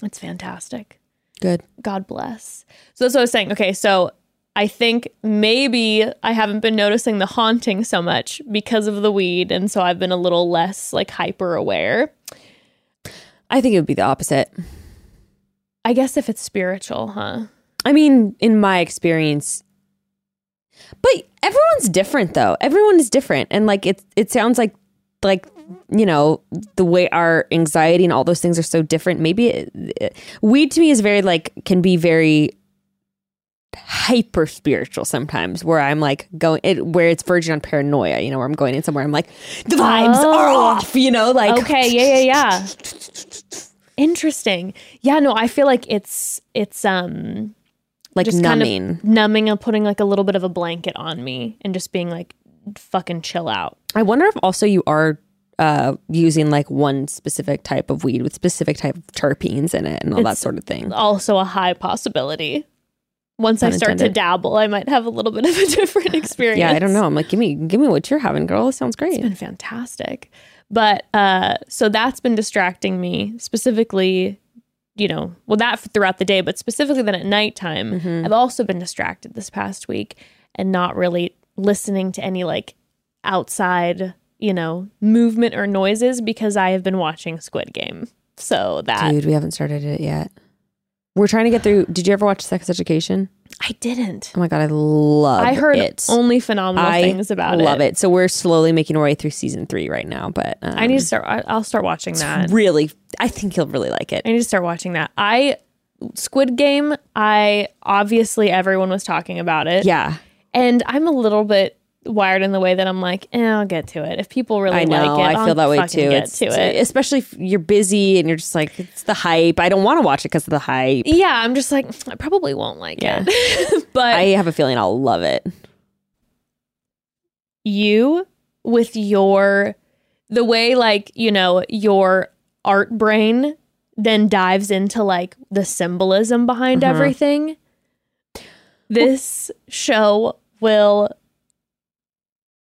it's fantastic. good God bless. So that's what I was saying. Okay, so I think maybe I haven't been noticing the haunting so much because of the weed, and so I've been a little less like hyper aware. I think it would be the opposite I guess if it's spiritual, huh? I mean, in my experience, but everyone's different though. Everyone is different, and like it, it sounds like like you know the way our anxiety and all those things are so different. Maybe it, it- weed to me is very like can be very. hyper spiritual sometimes where I'm like going it where it's verging on paranoia, you know, where I'm going in somewhere I'm like the vibes are Oh. off, you know, like Okay, yeah, yeah, yeah. Interesting. Yeah, no, I feel like it's it's um like just numbing. kind of numbing and putting like a little bit of a blanket on me and just being like fucking chill out. I wonder if also you are uh using like one specific type of weed with specific type of terpenes in it and all that sort of thing. Also a high possibility. Once I start to dabble, I might have a little bit of a different experience. Yeah, I don't know. I'm like, give me give me what you're having, girl. This sounds great. It's been fantastic. But uh so that's been distracting me specifically, you know, well that throughout the day, but specifically then at nighttime. Mm-hmm. I've also been distracted this past week and not really listening to any like outside, you know, movement or noises because I have been watching Squid Game. So that Dude, we haven't started it yet. We're trying to get through. Did you ever watch Sex Education? I didn't. Oh my god, I love it. I heard it. only phenomenal I things about it. I love it. it. So we're slowly making our way through season three right now. But um, I need to start. I- I'll start watching that. really. I think you'll really like it. I need to start watching that. I Squid Game. I obviously everyone was talking about it. Yeah, and I'm a little bit wired in the way that I'm like, eh, I'll get to it. If people really I know. like it, I feel I'll that way too. Get It's, to it. especially if you're busy and you're just like, it's the hype. I don't want to watch it because of the hype. yeah, I'm just like, I probably won't like Yeah. it. but I have a feeling I'll love it. you with your the way like you know your art brain then dives into like the symbolism behind Uh-huh. everything this show will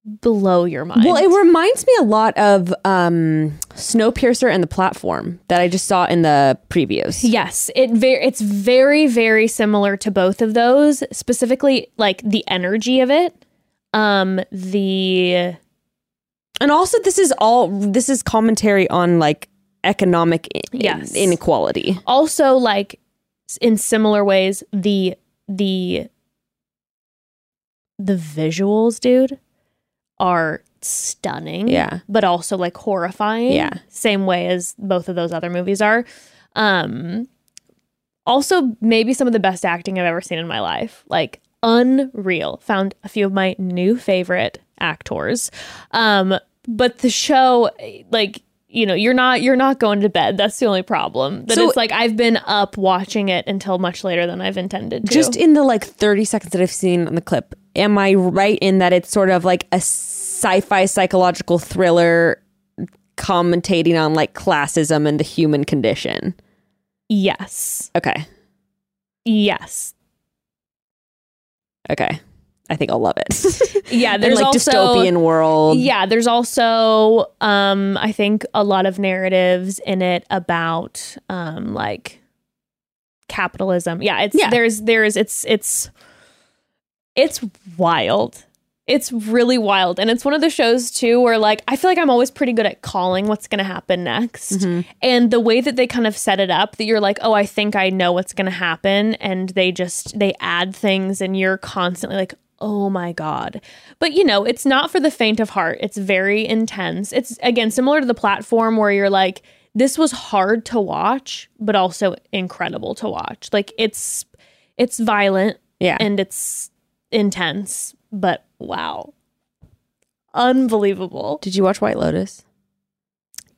blow your mind Well, it reminds me a lot of um, Snowpiercer and the platform that I just saw in the previews. yes it very it's very very similar to both of those specifically like the energy of it um the And also, this is all this is commentary on like economic i- Yes. inequality. also like in similar ways the the the visuals dude are stunning Yeah. but also like horrifying. Yeah. same way as both of those other movies are. Um also maybe some of the best acting i've ever seen in my life. Like unreal found a few of my new favorite actors. Um but the show like you know you're not you're not going to bed. That's the only problem. That So- it's like i've been up watching it until much later than i've intended to. Just in the like 30 seconds that I've seen on the clip, am I right in that it's sort of like a sci-fi psychological thriller commentating on like classism and the human condition? yes Okay. yes Okay. I think I'll love it. yeah and there's like also dystopian world. Yeah, there's also um I think a lot of narratives in it about um like capitalism. Yeah, it's Yeah. there's there's it's it's it's wild. It's really wild. And it's one of the shows too where like I feel like I'm always pretty good at calling what's going to happen next. Mm-hmm. And the way that they kind of set it up that you're like, "Oh, I think I know what's going to happen." And they just they add things and you're constantly like, "Oh my god." But you know, it's not for the faint of heart. It's very intense. It's again similar to the platform where you're like, this was hard to watch, but also incredible to watch. Like it's it's violent Yeah. and it's intense, but wow. Unbelievable. Did you watch White Lotus?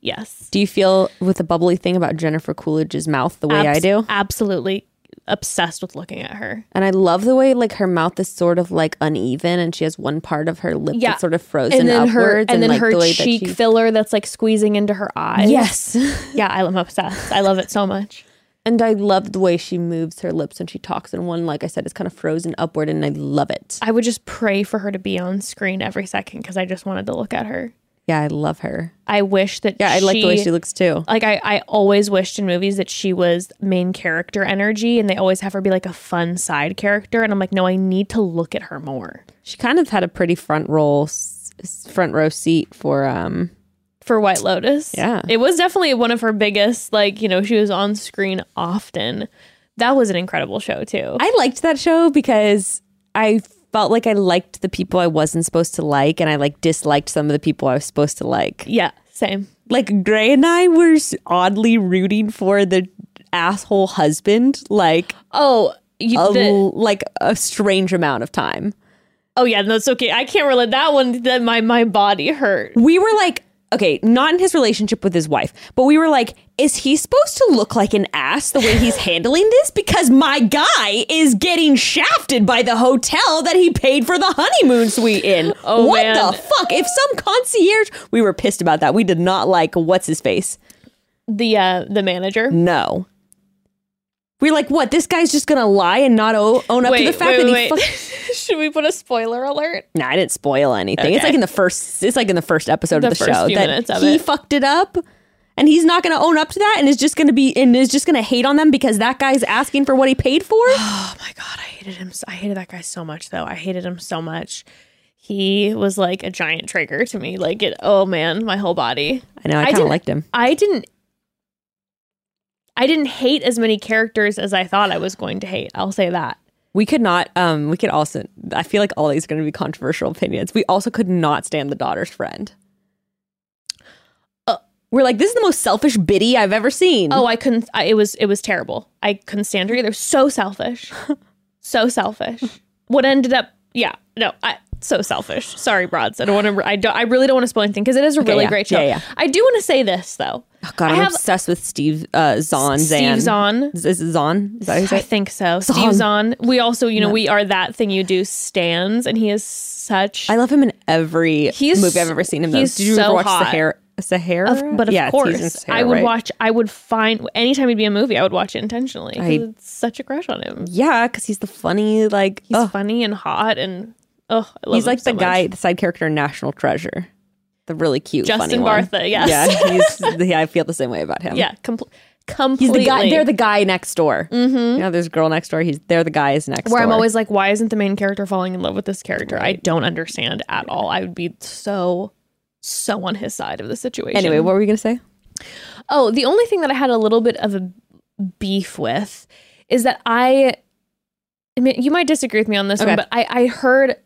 Yes. Do you feel with the bubbly thing about Jennifer Coolidge's mouth the way I do? Absolutely obsessed with looking at her. And I love the way like her mouth is sort of like uneven and she has one part of her lip Yeah. that's sort of frozen And then upwards her and, then like her the cheek she filler that's like squeezing into her eyes. Yes. Yeah, I'm obsessed. I love it so much. And I love the way she moves her lips when she talks and one like I said is kind of frozen upward and I love it. I would just pray for her to be on screen every second because I just wanted to look at her. Yeah, I love her. I wish that Yeah, I like the way she looks too. like I, I always wished in movies that she was main character energy and they always have her be like a fun side character and i'm like no i need to look at her more She kind of had a pretty front s- front row seat for um for white lotus Yeah. it was definitely one of her biggest like you know she was on screen often that was an incredible show too I liked that show because I felt like I liked the people I wasn't supposed to like and I like disliked some of the people I was supposed to like. yeah same like Gray and I were oddly rooting for the asshole husband. Like, oh You- a, the- like a strange amount of time. oh yeah, that's okay. I can't relate that one. That my my body hurt. We were like, okay, not in his relationship with his wife, but we were like, is he supposed to look like an ass the way he's handling this? Because my guy is getting shafted by the hotel that he paid for the honeymoon suite in. Oh, what man. the fuck? If some concierge, we were pissed about that. We did not like what's his face. The uh the manager. No. We're like, what? This guy's just gonna lie and not o- own up to the fact that he. Fuck- Should we put a spoiler alert? nah, I didn't spoil anything. It's like in the first. It's like in the first episode The of the show that he it. fucked it up, and he's not gonna own up to that, and is just gonna be and is just gonna hate on them because that guy's asking for what he paid for. Oh my god, I hated him. I hated that guy so much, though. I hated him so much. He was like a giant trigger to me. Like it. Oh man, my whole body. I know. I kind of liked him. I didn't. I didn't hate as many characters as I thought I was going to hate. I'll say that. We could not. Um, we could also. I feel like all these are going to be controversial opinions. We also could not stand the daughter's friend. Uh, We're like, this is the most selfish biddy I've ever seen. Oh, I couldn't. I, it was it was terrible. I couldn't stand her either. So selfish, so selfish. What ended up? Yeah, no, I so selfish. Sorry, broads. I don't want to. I don't. I really don't want to spoil anything because it is a really yeah. great show. Yeah, yeah. I do want to say this though. Oh, God, I I'm have- obsessed with Steve uh, Zahn. Steve Zahn. Zahn. Is Zahn? Is that how you say I think so. Steve Zahn. We also, you know, we are that thing you do stands, and he is such. I love him in every He's- movie I've ever seen him. Though. Did you so ever watch hot. Sahara? Sahara? Of- but of yeah, it's- he's in course, Sahara, I would right? watch. I would find anytime he'd be a movie, I would watch it intentionally. I- it's such a crush on him. Yeah, because he's the funny like. He's ugh. funny and hot, and oh, I love he's like so the much. guy, the side character in National Treasure, the really cute, funny Justin. Bartha. Yes. Yeah, he's. yeah, I feel the same way about him. yeah. Com- He's completely. the guy. They're the guy next door. Mm-hmm. You know, there's a girl next door. He's they're the guys next door. where door. I'm always like, why isn't the main character falling in love with this character? I don't understand at all. I would be so, so on his side of the situation. Anyway, what were we gonna say? Oh, the only thing that I had a little bit of a beef with is that I, I mean, you might disagree with me on this Okay. one, but I, I heard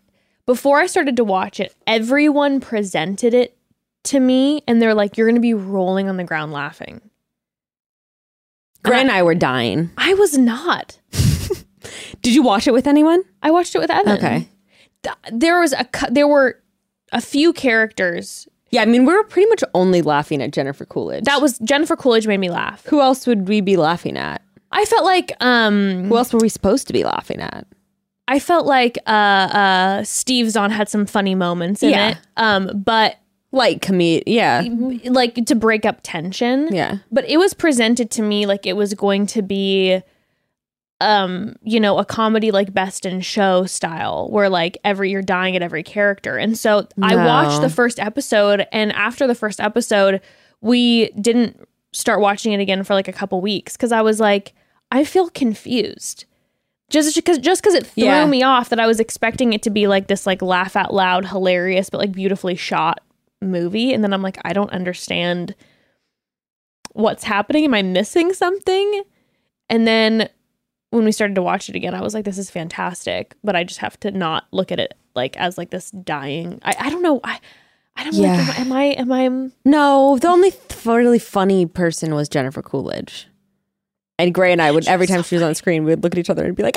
before I started to watch it, everyone presented it to me, and they're like, "You're going to be rolling on the ground laughing." Grant and I were dying. I was not. Did you watch it with anyone? I watched it with Evan. Okay. There was a there were a few characters Yeah, I mean, we were pretty much only laughing at Jennifer Coolidge. that was Jennifer Coolidge made me laugh. Who else would we be laughing at? I felt like um Who else were we supposed to be laughing at? I felt like uh uh Steve Zahn had some funny moments in Yeah. it. Um but Like comedic. Yeah. like to break up tension. Yeah. But it was presented to me like it was going to be um you know a comedy like best in show style where like every you're dying at every character and so i watched the first episode and after the first episode we didn't start watching it again for like a couple weeks because i was like i feel confused just because just because it threw Yeah. me off that i was expecting it to be like this like laugh out loud hilarious but like beautifully shot movie and then i'm like i don't understand what's happening am i missing something and then when we started to watch it again i was like this is fantastic but i just have to not look at it like as like this dying i, I don't know i i don't know Yeah. like, am i am i am No, the only th- really funny person was Jennifer Coolidge. And Gray and I would every time she was on screen, we would look at each other and be like,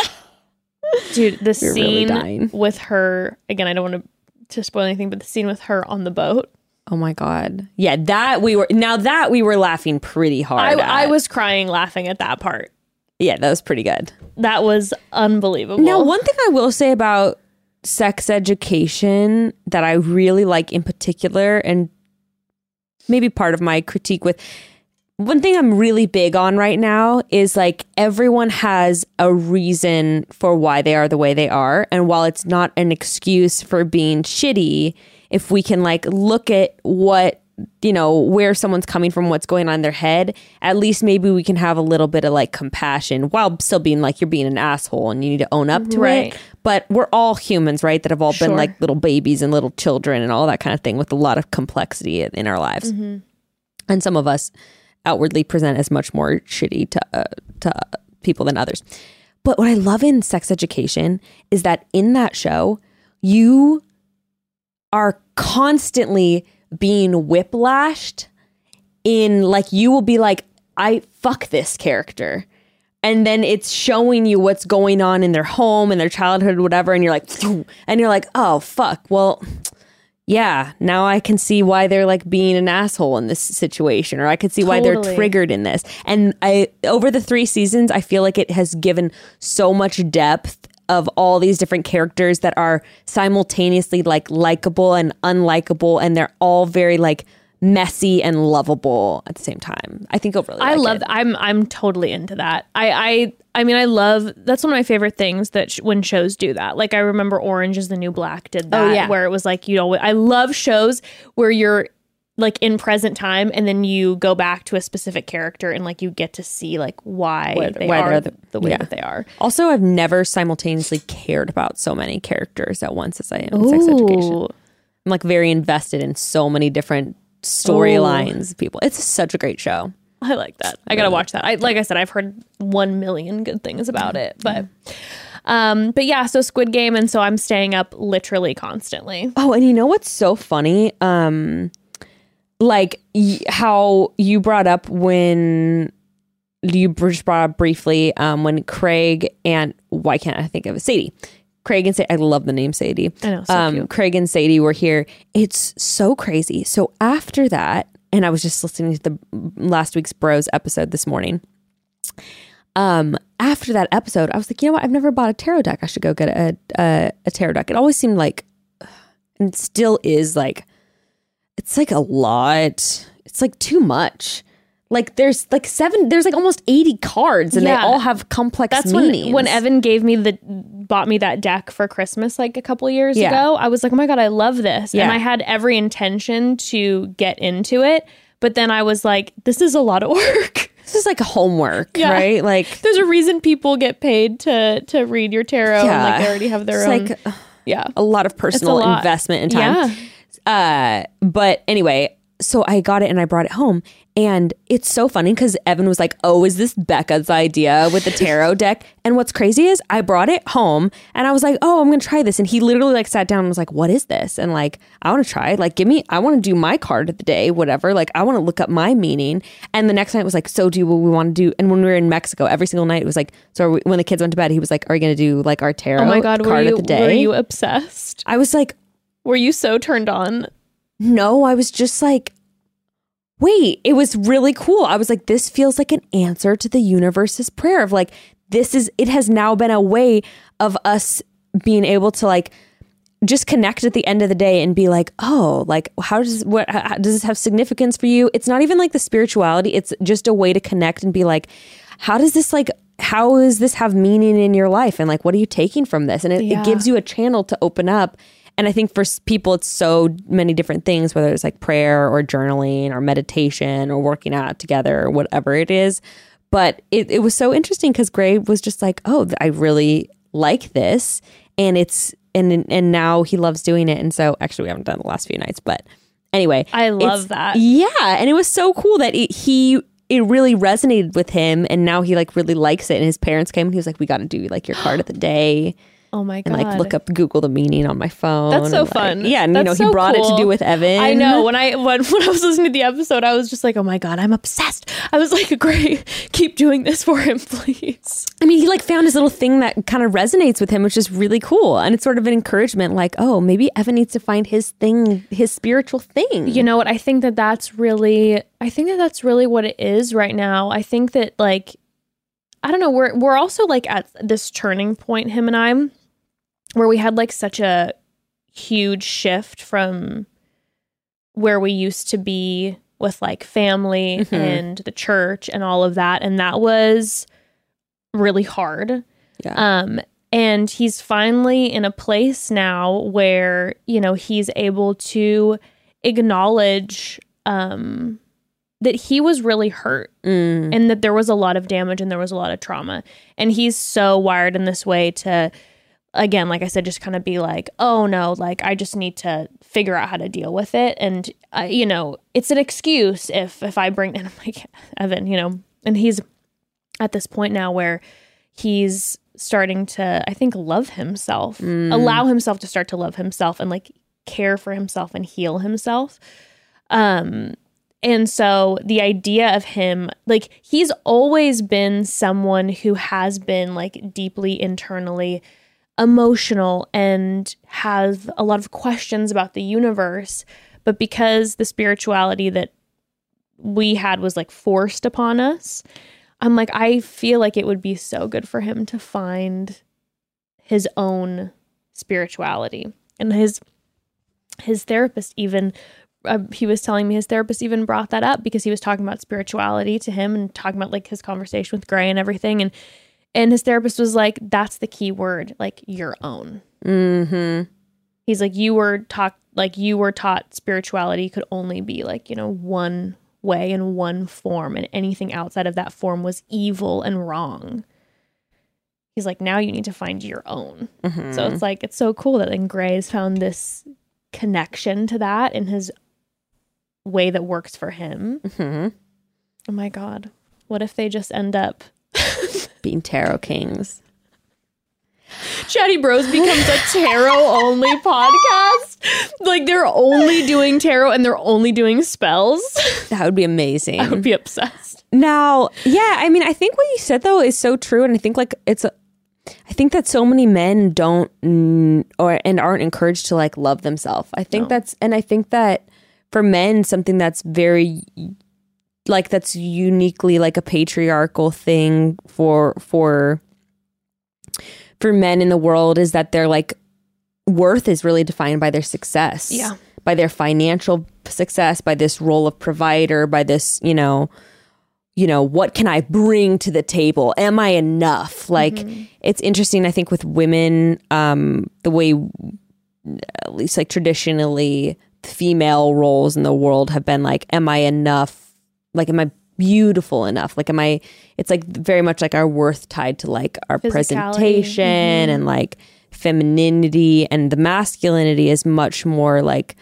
dude the really scene with her again i don't want to to spoil anything but the scene with her on the boat "Oh my god, yeah." That we were now that we were laughing pretty hard. I. I was crying laughing at that part yeah, that was pretty good. that was unbelievable Now, one thing I will say about sex education that I really like in particular, and maybe part of my critique with one thing I'm really big on right now is like everyone has a reason for why they are the way they are. And while it's not an excuse for being shitty, if we can like look at what you know where someone's coming from what's going on in their head at least maybe we can have a little bit of like compassion while still being like you're being an asshole and you need to own up to Right. it but we're all humans right that have all been like little babies and little children and all that kind of thing with a lot of complexity in- in our lives mm-hmm. and some of us outwardly present as much more shitty to uh, to people than others. But what I love in sex education is that in that show, you are constantly being whiplashed in like you will be like I fuck this character. and then it's showing you what's going on in their home and their childhood, whatever, and you're like, and you're like, oh fuck, well, yeah, now I can see why they're like being an asshole in this situation, or I could see why they're triggered in this. And I, over the three seasons, I feel like it has given so much depth of all these different characters that are simultaneously like likable and unlikable, and they're all very like messy and lovable at the same time. I think overall, I love that. I'm I'm totally into that. I I I mean I love that's one of my favorite things that sh- when shows do that. Like I remember Orange is the New Black did oh, that Oh, yeah. where it was like you know I love shows where you're like in present time and then you go back to a specific character and like you get to see like why, Why- they why are the, the- way yeah. that they are. Also, I've never simultaneously cared about so many characters at once as I am in sex education. I'm like very invested in so many different storylines. People, it's such a great show. I like that. I gotta watch that. I like I said, I've heard one million good things about it, but um, but yeah. So Squid Game, and so I'm staying up literally constantly. Oh, and you know what's so funny? Um, like y- how you brought up when you just brought up briefly um, when Craig and why can't I think of it? Sadie. Craig and Sadie, I love the name Sadie. I know, so um. Craig and Sadie were here. It's so crazy. So after that, and I was just listening to the last week's Bros episode this morning. Um, after that episode, I was like, you know what? I've never bought a tarot deck. I should go get a a, a tarot deck. It always seemed like, and still is like, it's like a lot. It's like too much. Like there's like seven. There's like almost eighty cards, and Yeah. they all have complex That's meanings. when when Evan gave me the bought me that deck for Christmas like a couple years Yeah. ago. I was like, oh my god, I love this, and I had every intention to get into it, but then I was like, this is a lot of work. this is like homework, Yeah. right? Like There's a reason people get paid to to read your tarot, and like they already have their it's own. like yeah, a lot of personal lot. investment and time. Yeah. Uh, but anyway, so I got it and I brought it home. And it's so funny because Evan was like, Oh, is this Bekah's idea with the tarot deck? And what's crazy is I brought it home and I was like, Oh, I'm gonna try this. And he literally like sat down and was like, What is this? And like, I wanna try. Like, give me, I wanna do my card of the day, whatever. Like, I wanna look up my meaning. And the next night was like, So do what we wanna do. And when we were in Mexico, every single night it was like, So are we, when the kids went to bed, he was like, Are you gonna do like our tarot Oh my god, card you of the day? were you obsessed? I was like, Were you so turned on? No, I was just like, wait, it was really cool. I was like, this feels like an answer to the universe's prayer of like, this is, it has now been a way of us being able to like, just connect at the end of the day and be like, oh, like how does what how, does this have significance for you? It's not even like the spirituality. It's just a way to connect and be like, how does this like how does this have meaning in your life? And like, what are you taking from this? And it, Yeah. it gives you a channel to open up. And I think for people, it's so many different things, whether it's like prayer or journaling or meditation or working out together or whatever it is. But it, it was so interesting because Gray was just like, oh, I really like this. And it's, and, and now he loves doing it. And so actually, we haven't done the last few nights, but anyway. I love that. Yeah. And it was so cool that it, he, it really resonated with him. And now he like really likes it. And his parents came and he was like, we got to do like your card of the day Oh my and like look up Google the meaning on my phone. That's so and, like- fun. yeah, and you know That's he so brought it to do with Evan. I know when I when, when I was listening to the episode, I was just like, "Oh my god, I'm obsessed." I was like, "Great, keep doing this for him, please." I mean, he like found his little thing that kind of resonates with him, which is really cool, and it's sort of an encouragement. Like, oh, maybe Evan needs to find his thing, his spiritual thing. You know what? I think that that's really, I think that that's really what it is right now. I think that like, I don't know. We're we're also like at this turning point, him and I, where we had like such a huge shift from where we used to be with like family Mhm. and the church and all of that, and that was really hard. Yeah. Um, and he's finally in a place now where, you know, he's able to acknowledge um, that he was really hurt Mm. and that there was a lot of damage and there was a lot of trauma. And he's so wired in this way to, again, like I said, just kind of be like, oh no, like I just need to figure out how to deal with it. And, uh, you know, it's an excuse if, if I bring, and I'm like, Evan, you know, and he's at this point now where he's starting to, I think, love himself, allow himself to start to love himself and like care for himself and heal himself. Um, And so the idea of him, like, he's always been someone who has been like deeply internally emotional and has a lot of questions about the universe. But because the spirituality that we had was like forced upon us, I'm like, I feel like it would be so good for him to find his own spirituality. And his his therapist even uh, he was telling me his therapist even brought that up because he was talking about spirituality to him and talking about like his conversation with Gray and everything and and his therapist was like that's the key word like your own. Mm-hmm. he's like you were taught like you were taught spirituality could only be like you know one way and one form and anything outside of that form was evil and wrong. He's like now you need to find your own. Mm-hmm. so it's like it's so cool that then gray's found this connection to that in his way that works for him. Hmm oh my god. What if they just end up being tarot kings. Chatty Bros becomes a tarot only podcast. Like they're only doing tarot and they're only doing spells. That would be amazing. I would be obsessed. Now, yeah, I mean, I think what you said though is so true, and I think like it's a, I think that so many men don't or and aren't encouraged to like love themselves. I think No. that's and I think that for men, something that's very like that's uniquely like a patriarchal thing for for for men in the world is that their like worth is really defined by their success. Yeah. By their financial success, by this role of provider, by this, you know, you know, what can I bring to the table? Am I enough? Like it's interesting I think with women um the way at least like traditionally female roles in the world have been like am I enough? Like am I beautiful enough? Like am I it's like very much like our worth tied to like our presentation and like femininity. And the masculinity is much more like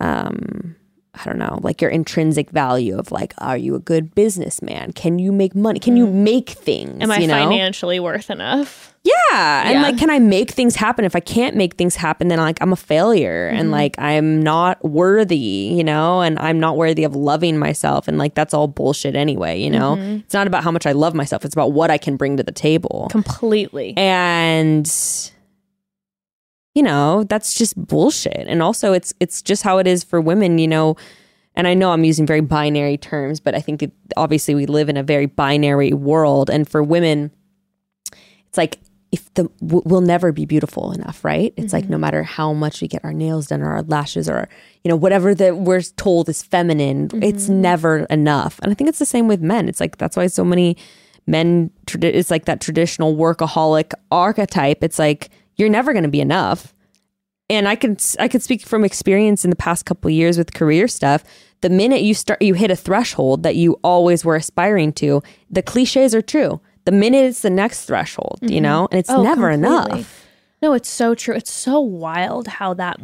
um I don't know, like your intrinsic value of like, are you a good businessman? Can you make money? Can you make things? Am I you know? financially worth enough? Yeah. And like, can I make things happen? If I can't make things happen, then like I'm a failure Mm-hmm. and like I'm not worthy, you know, and I'm not worthy of loving myself. And like that's all bullshit anyway, you know? Mm-hmm. It's not about how much I love myself, it's about what I can bring to the table. Completely. And you know, that's just bullshit. And also it's it's just how it is for women, you know. And I know I'm using very binary terms, but I think it, obviously we live in a very binary world and for women it's like if the w- we'll never be beautiful enough, right? It's like mm-hmm. no matter how much we get our nails done or our lashes or you know whatever that we're told is feminine, it's mm-hmm. never enough. And I think it's the same with men. It's like that's why so many men it's like that traditional workaholic archetype. It's like you're never going to be enough. And I can I could speak from experience in the past couple years with career stuff. The minute you start you hit a threshold that you always were aspiring to, the cliches are true. The minute it's the next threshold, you mm-hmm. know, and it's Oh, never completely. enough. No, it's so true. It's so wild how that.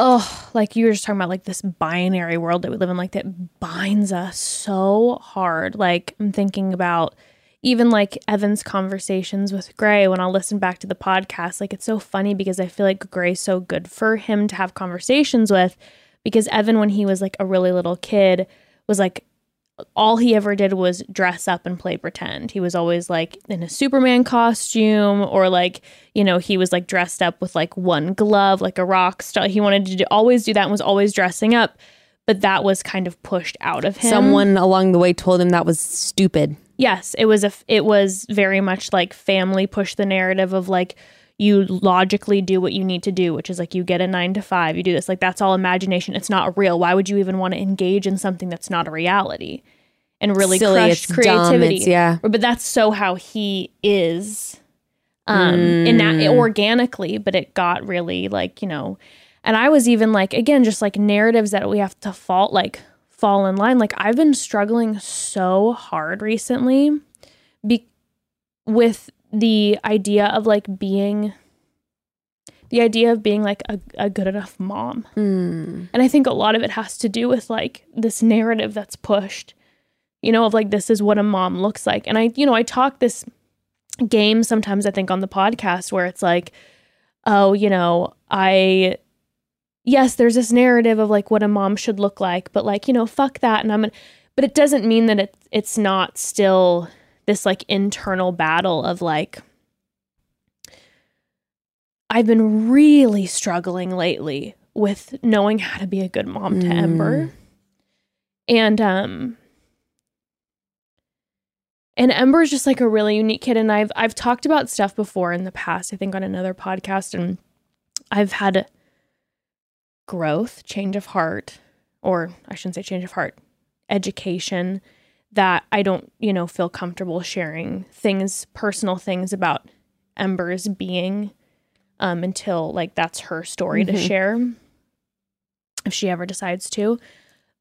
Oh, like you were just talking about, like this binary world that we live in, like that binds us so hard. Like I'm thinking about even like Evan's conversations with Gray when I'll listen back to the podcast. Like it's so funny because I feel like Gray's so good for him to have conversations with because Evan, when he was like a really little kid, was like all he ever did was dress up and play pretend. He was always like in a Superman costume or like, you know, he was like dressed up with like one glove, like a rock star. He wanted to do, always do that and was always dressing up, but that was kind of pushed out of him. Someone along the way told him that was stupid. Yes, it was a f- it was very much like family push the narrative of like you logically do what you need to do, which is like you get a 9 to 5, you do this. Like that's all imagination. It's not real. Why would you even want to engage in something that's not a reality? And really Silly, crush dumb, creativity. it's- yeah. But that's so how he is um in that Mm. organically, but it got really like, you know, and I was even like again just like narratives that we have to fault like fall in line. Like I've been struggling so hard recently be- with the idea of like being the idea of being like a, a good enough mom. Hmm. And I think a lot of it has to do with like this narrative that's pushed, you know, of like this is what a mom looks like. And I, you know, I talk this game sometimes I think on the podcast where it's like, oh, you know, I yes, there's this narrative of like what a mom should look like, but like, you know, fuck that. And I'm gonna, but it doesn't mean that it, it's not still this like internal battle of like, I've been really struggling lately with knowing how to be a good mom to Mm. Ember. And um and Ember's just like a really unique kid and I've I've talked about stuff before in the past, I think on another podcast and I've had growth, change of heart or I shouldn't say change of heart, education that I don't, you know, feel comfortable sharing things, personal things about Ember's being um, until like that's her story to Mhm. share if she ever decides to.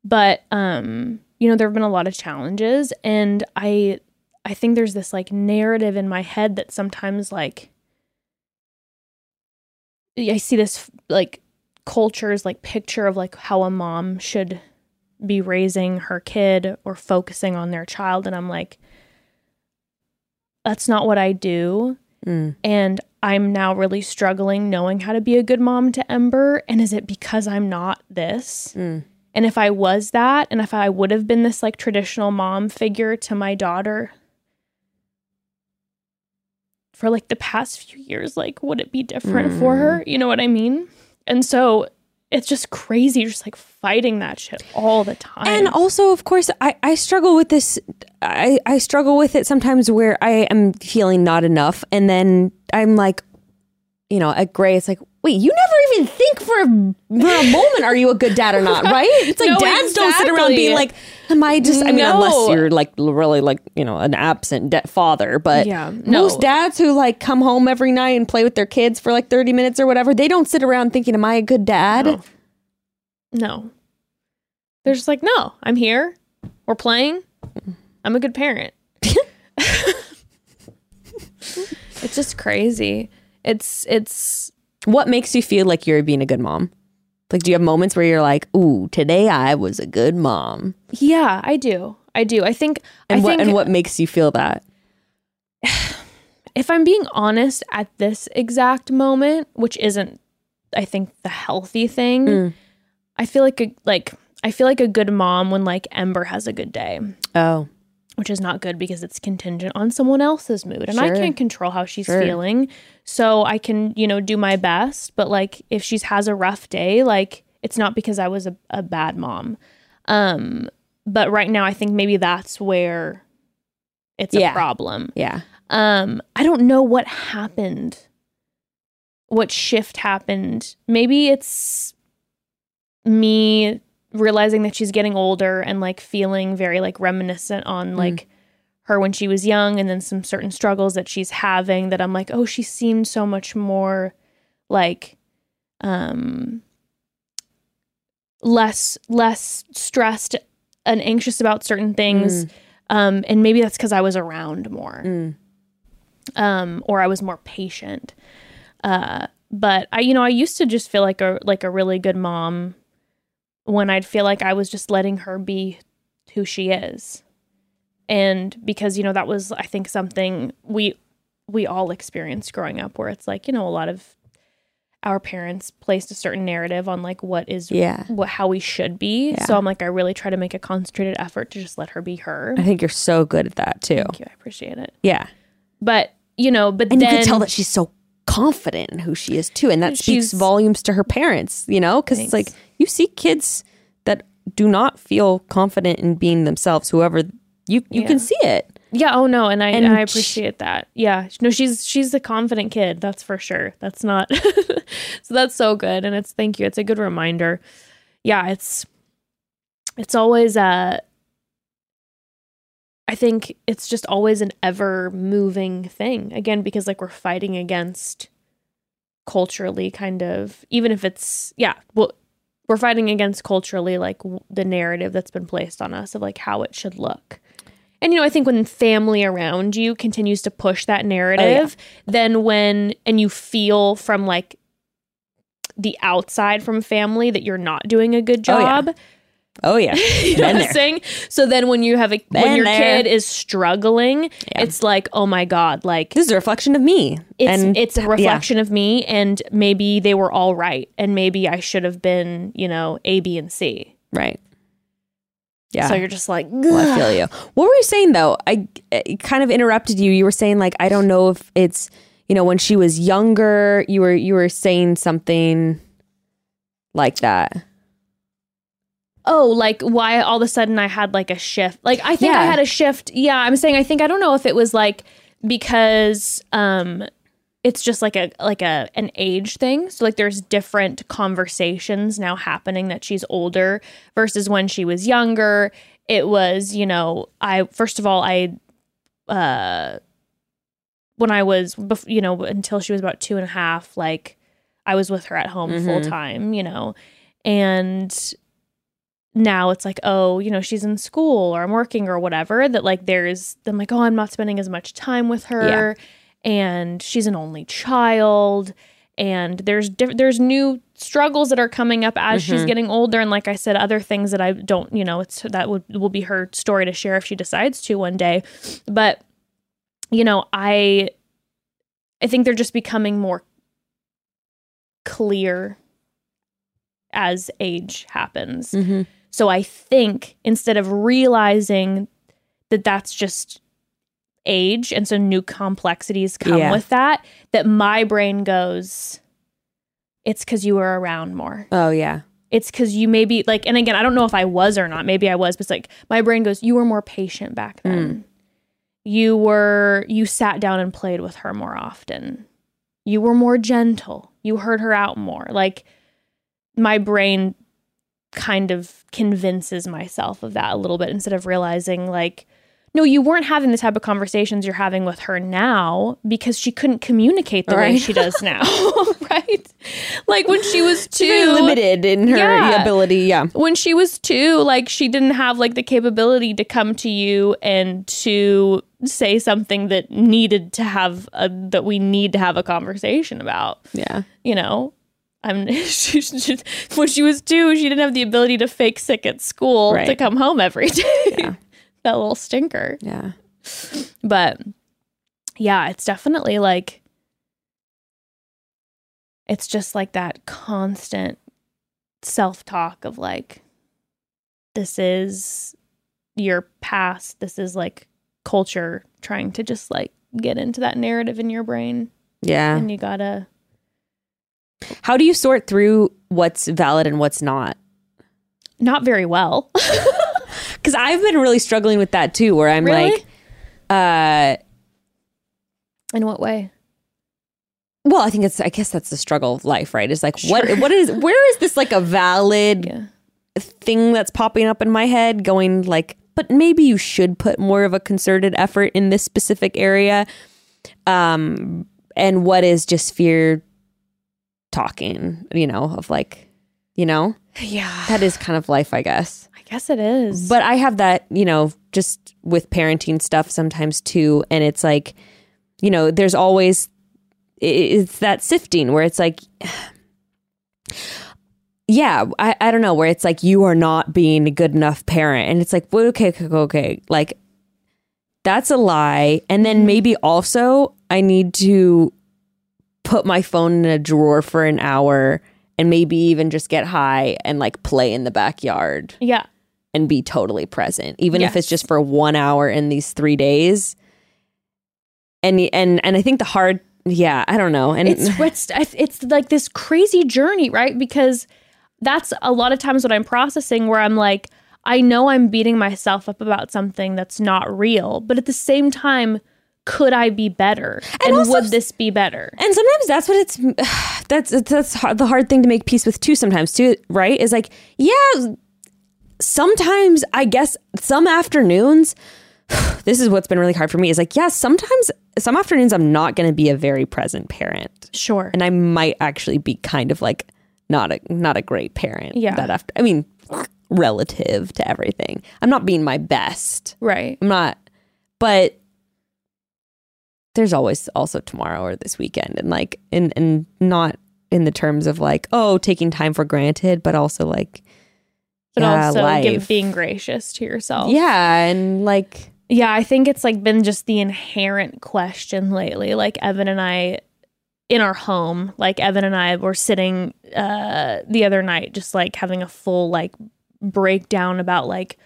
But um, you know, there have been a lot of challenges and I I think there's this like narrative in my head that sometimes like I see this like culture's like picture of like how a mom should be raising her kid or focusing on their child and I'm like that's not what I do Mm. and I'm now really struggling knowing how to be a good mom to Ember. And is it because I'm not this? Mm. And if I was that, and if I would have been this like traditional mom figure to my daughter for like the past few years, like would it be different for her? You know what I mean? And so it's just crazy, just like fighting that shit all the time. And also, of course, I, I struggle with this. I, I struggle with it sometimes where I am feeling not enough. And then I'm like, you know, at Gray, it's like, wait, you never even think for a, for a moment, are you a good dad or not, right? It's like No, dads don't sit around being like, am I just, I mean, No. unless you're like really like, you know, an absent de- father. But Yeah, no. most dads who like come home every night and play with their kids for like 30 minutes or whatever, they don't sit around thinking, am I a good dad? No. No. They're just like, no, I'm here. We're playing. I'm a good parent. it's just crazy. It's it's What makes you feel like you're being a good mom? Like, do you have moments where you're like, "Ooh, today I was a good mom," yeah, I do. I do. I think and I what think and what makes you feel that? if I'm being honest at this exact moment, which isn't I think the healthy thing, Mm. I feel like a like I feel like a good mom when like Ember has a good day. Oh, which is not good because it's contingent on someone else's mood and I can't control how she's Sure. feeling. So I can, you know, do my best, but like if she's has a rough day, like it's not because I was a, a bad mom. Um but right now I think maybe that's where it's Yeah. a problem. yeah. Um I don't know what happened. What shift happened. Maybe it's me realizing that she's getting older and like feeling very like reminiscent on like her when she was young and then some certain struggles that she's having that I'm like, oh, she seemed so much more like um less less stressed and anxious about certain things. Um and maybe that's because I was around more. Mm. Um or I was more patient. Uh but I you know, I used to just feel like a like a really good mom when I'd feel like I was just letting her be who she is. And because, you know, that was I think something we we all experienced growing up where it's like, you know, a lot of our parents placed a certain narrative on like what is Yeah. what how we should be. Yeah. So I'm like I really try to make a concentrated effort to just let her be her. I think you're so good at that too. Thank you. I appreciate it. Yeah, But, you know, but and then you can tell that she's so confident in who she is too, and that speaks volumes to her parents. You know, because it's like you see kids that do not feel confident in being themselves. Whoever you you Yeah. can see it. Yeah, oh no, and I And I appreciate that. Yeah. No, she's she's a confident kid, that's for sure. That's not So that's so good and it's thank you. It's a good reminder. Yeah, it's it's always uh I think it's just always an ever moving thing. Again, because like we're fighting against culturally kind of even if it's yeah, well we're fighting against culturally like w- the narrative that's been placed on us of like how it should look. And you know, I think when family around you continues to push that oh, narrative, then when and you feel from like the outside from family that you're not doing a good Oh, yeah. Oh yeah. You know what I'm saying? So then when you have a when your there. kid is struggling, it's like, oh my God, like This is a reflection of me. it's and it's a reflection of me and maybe they were all right and maybe I should have been, you know, A, B, and C. right. Yeah. So you're just like, Well, I feel you. What were you saying though? I, I kind of interrupted you. You were saying like I don't know if it's you know when she was younger. You were you were saying something like that. Oh, like why all of a sudden I had like a shift. Like I think I had a shift. Yeah, I'm saying I think I don't know if it was like because um it's just like a like a an age thing. So like there's different conversations now happening that she's older versus when she was younger. It was, you know, I first of all I uh when I was you know until she was about two and a half, like I was with her at home full time, you know, and now it's like oh you know she's in school or i'm working or whatever that like there's i'm like oh i'm not spending as much time with her. And she's an only child. And there's diff- there's new struggles that are coming up as she's getting older. And like i said other things that i don't you know it's that would will be her story to share if she decides to one day. But you know i i think they're just becoming more clear as age happens. Mm-hmm. So I think instead of realizing that that's just age and so new complexities come Yeah. with that, that my brain goes, it's because you were around more. Oh yeah. It's because you maybe like, and again, I don't know if I was or not. Maybe I was, but it's like my brain goes, you were more patient back then. Mm. You were, you sat down and played with her more often. You were more gentle. You heard her out more. Like my brain kind of convinces myself of that a little bit instead of realizing like no you weren't having the type of conversations you're having with her now because she couldn't communicate the way she does now right like when she was too Very limited in her Yeah. ability. Yeah. when she was two, like she didn't have like the capability to come to you and to say something that needed to have a, that we need to have a conversation about. Yeah. You know, I'm she, she- when she was two, she didn't have the ability to fake sick at school to come home every day. Yeah. that little stinker. Yeah. But yeah, it's definitely like it's just like that constant self-talk of like this is your past, this is like culture trying to just like get into that narrative in your brain Yeah. and you got to How do you sort through what's valid and what's not? not very well. Because I've been really struggling with that too, where I'm Really? like, uh, in what way? well, I think it's, I guess that's the struggle of life, right? Is like, what, what is, where is this like a valid Yeah. thing that's popping up in my head going like, but maybe you should put more of a concerted effort in this specific area. Um, and what is just fear talking, you know, of like, you know, Yeah. that is kind of life, I guess. I guess it is. But I have that, you know, just with parenting stuff sometimes too. And it's like, you know, there's always, it's that sifting where it's like, yeah, I, I don't know, where it's like, you are not being a good enough parent. And it's like, well, okay, okay, okay. Like, that's a lie. And then mm-hmm. maybe also, I need to put my phone in a drawer for an hour and maybe even just get high and like play in the backyard yeah. and be totally present, even if it's just for one hour in these three days. And and and I think the hard, yeah, I don't know, and it's it's it's like this crazy journey, right? Because that's a lot of times what I'm processing where I'm like, I know I'm beating myself up about something that's not real, but at the same time, could I be better? And, also would this be better? and sometimes that's what it's that's that's hard, the hard thing to make peace with too. Sometimes too, right? Is like, yeah, sometimes I guess some afternoons. This is what's been really hard for me. Is like, yeah, sometimes some afternoons I'm not going to be a very present parent. Sure. and I might actually be kind of like not a not a great parent. Yeah. That after I mean, relative to everything, I'm not being my best. right. I'm not, but there's always also tomorrow or this weekend, and like, and and not in the terms of like, oh, taking time for granted, but also like, but Yeah, also give, being gracious to yourself. Yeah, and like Yeah, I think it's like been just the inherent question lately. Like Evan and I in our home, like Evan and I were sitting uh the other night just like having a full like breakdown about like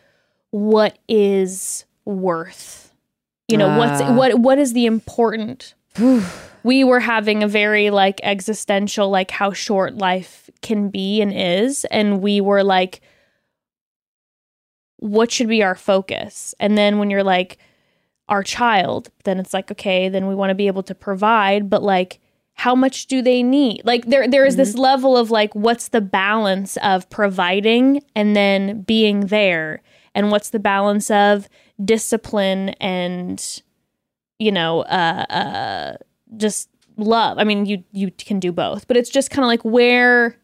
what is worth. You know, what's Ah. what what is the important? We were having a very like existential like how short life can be and is and we were like what should be our focus? And then when you're like our child then it's like okay then we want to be able to provide but like how much do they need? Like there there is this level of like what's the balance of providing and then being there? And what's the balance of discipline and you know uh uh just love. I mean you you can do both but it's just kind of like where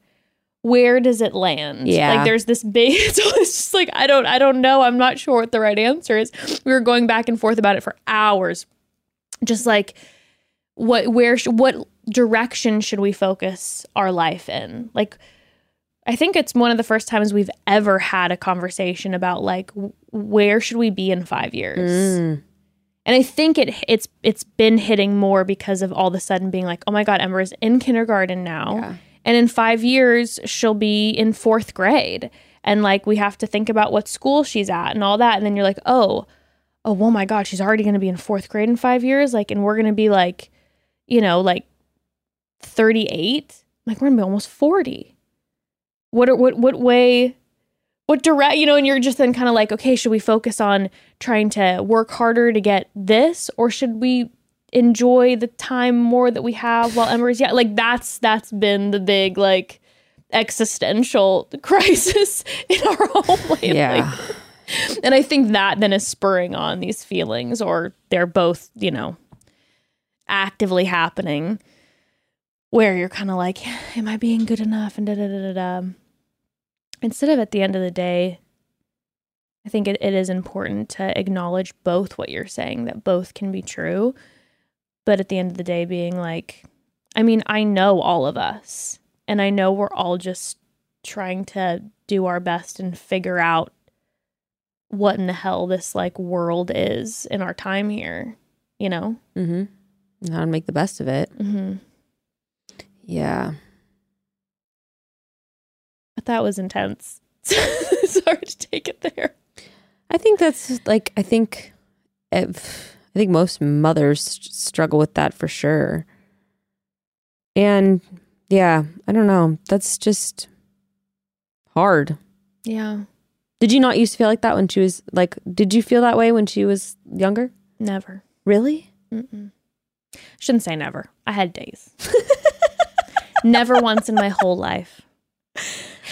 where does it land? Yeah. like there's this big so it's just like i don't i don't know. I'm not sure what the right answer is. We were going back and forth about it for hours. Just like what where sh- what direction should we focus our life in? Like i think it's one of the first times we've ever had a conversation about like where should we be in 5 years? Mm, and I think it it's it's been hitting more because of all of a sudden being like, oh my god, Ember is in kindergarten now, Yeah. and in five years she'll be in fourth grade, and like we have to think about what school she's at and all that, and then you're like, oh, oh, oh my god, she's already going to be in fourth grade in five years, like, and we're going to be like, you know, like thirty eight, like we're gonna be almost forty. What are, what what way? What direct, you know, and you're just then kind of like, okay, should we focus on trying to work harder to get this, or should we enjoy the time more that we have while Ember's yeah, like that's that's been the big like existential crisis in our home lately. yeah. And I think that then is spurring on these feelings, or they're both, you know, actively happening where you're kind of like, am I being good enough? And da da da da da. Instead of at the end of the day, I think it, it is important to acknowledge both what you're saying, that both can be true. But at the end of the day, being like, I mean, I know all of us, and I know we're all just trying to do our best and figure out what in the hell this like world is in our time here, you know? Mm-hmm. How to make the best of it. Mm-hmm. Yeah. But that was intense. it's hard to take it there. I think that's like I think eh, if, I think most mothers struggle with that for sure. And yeah, I don't know. That's just hard. Yeah. Did you not used to feel like that when she was like did you feel that way when she was younger? Never. Really? Mm-mm. Shouldn't say never. I had days. never once in my whole life.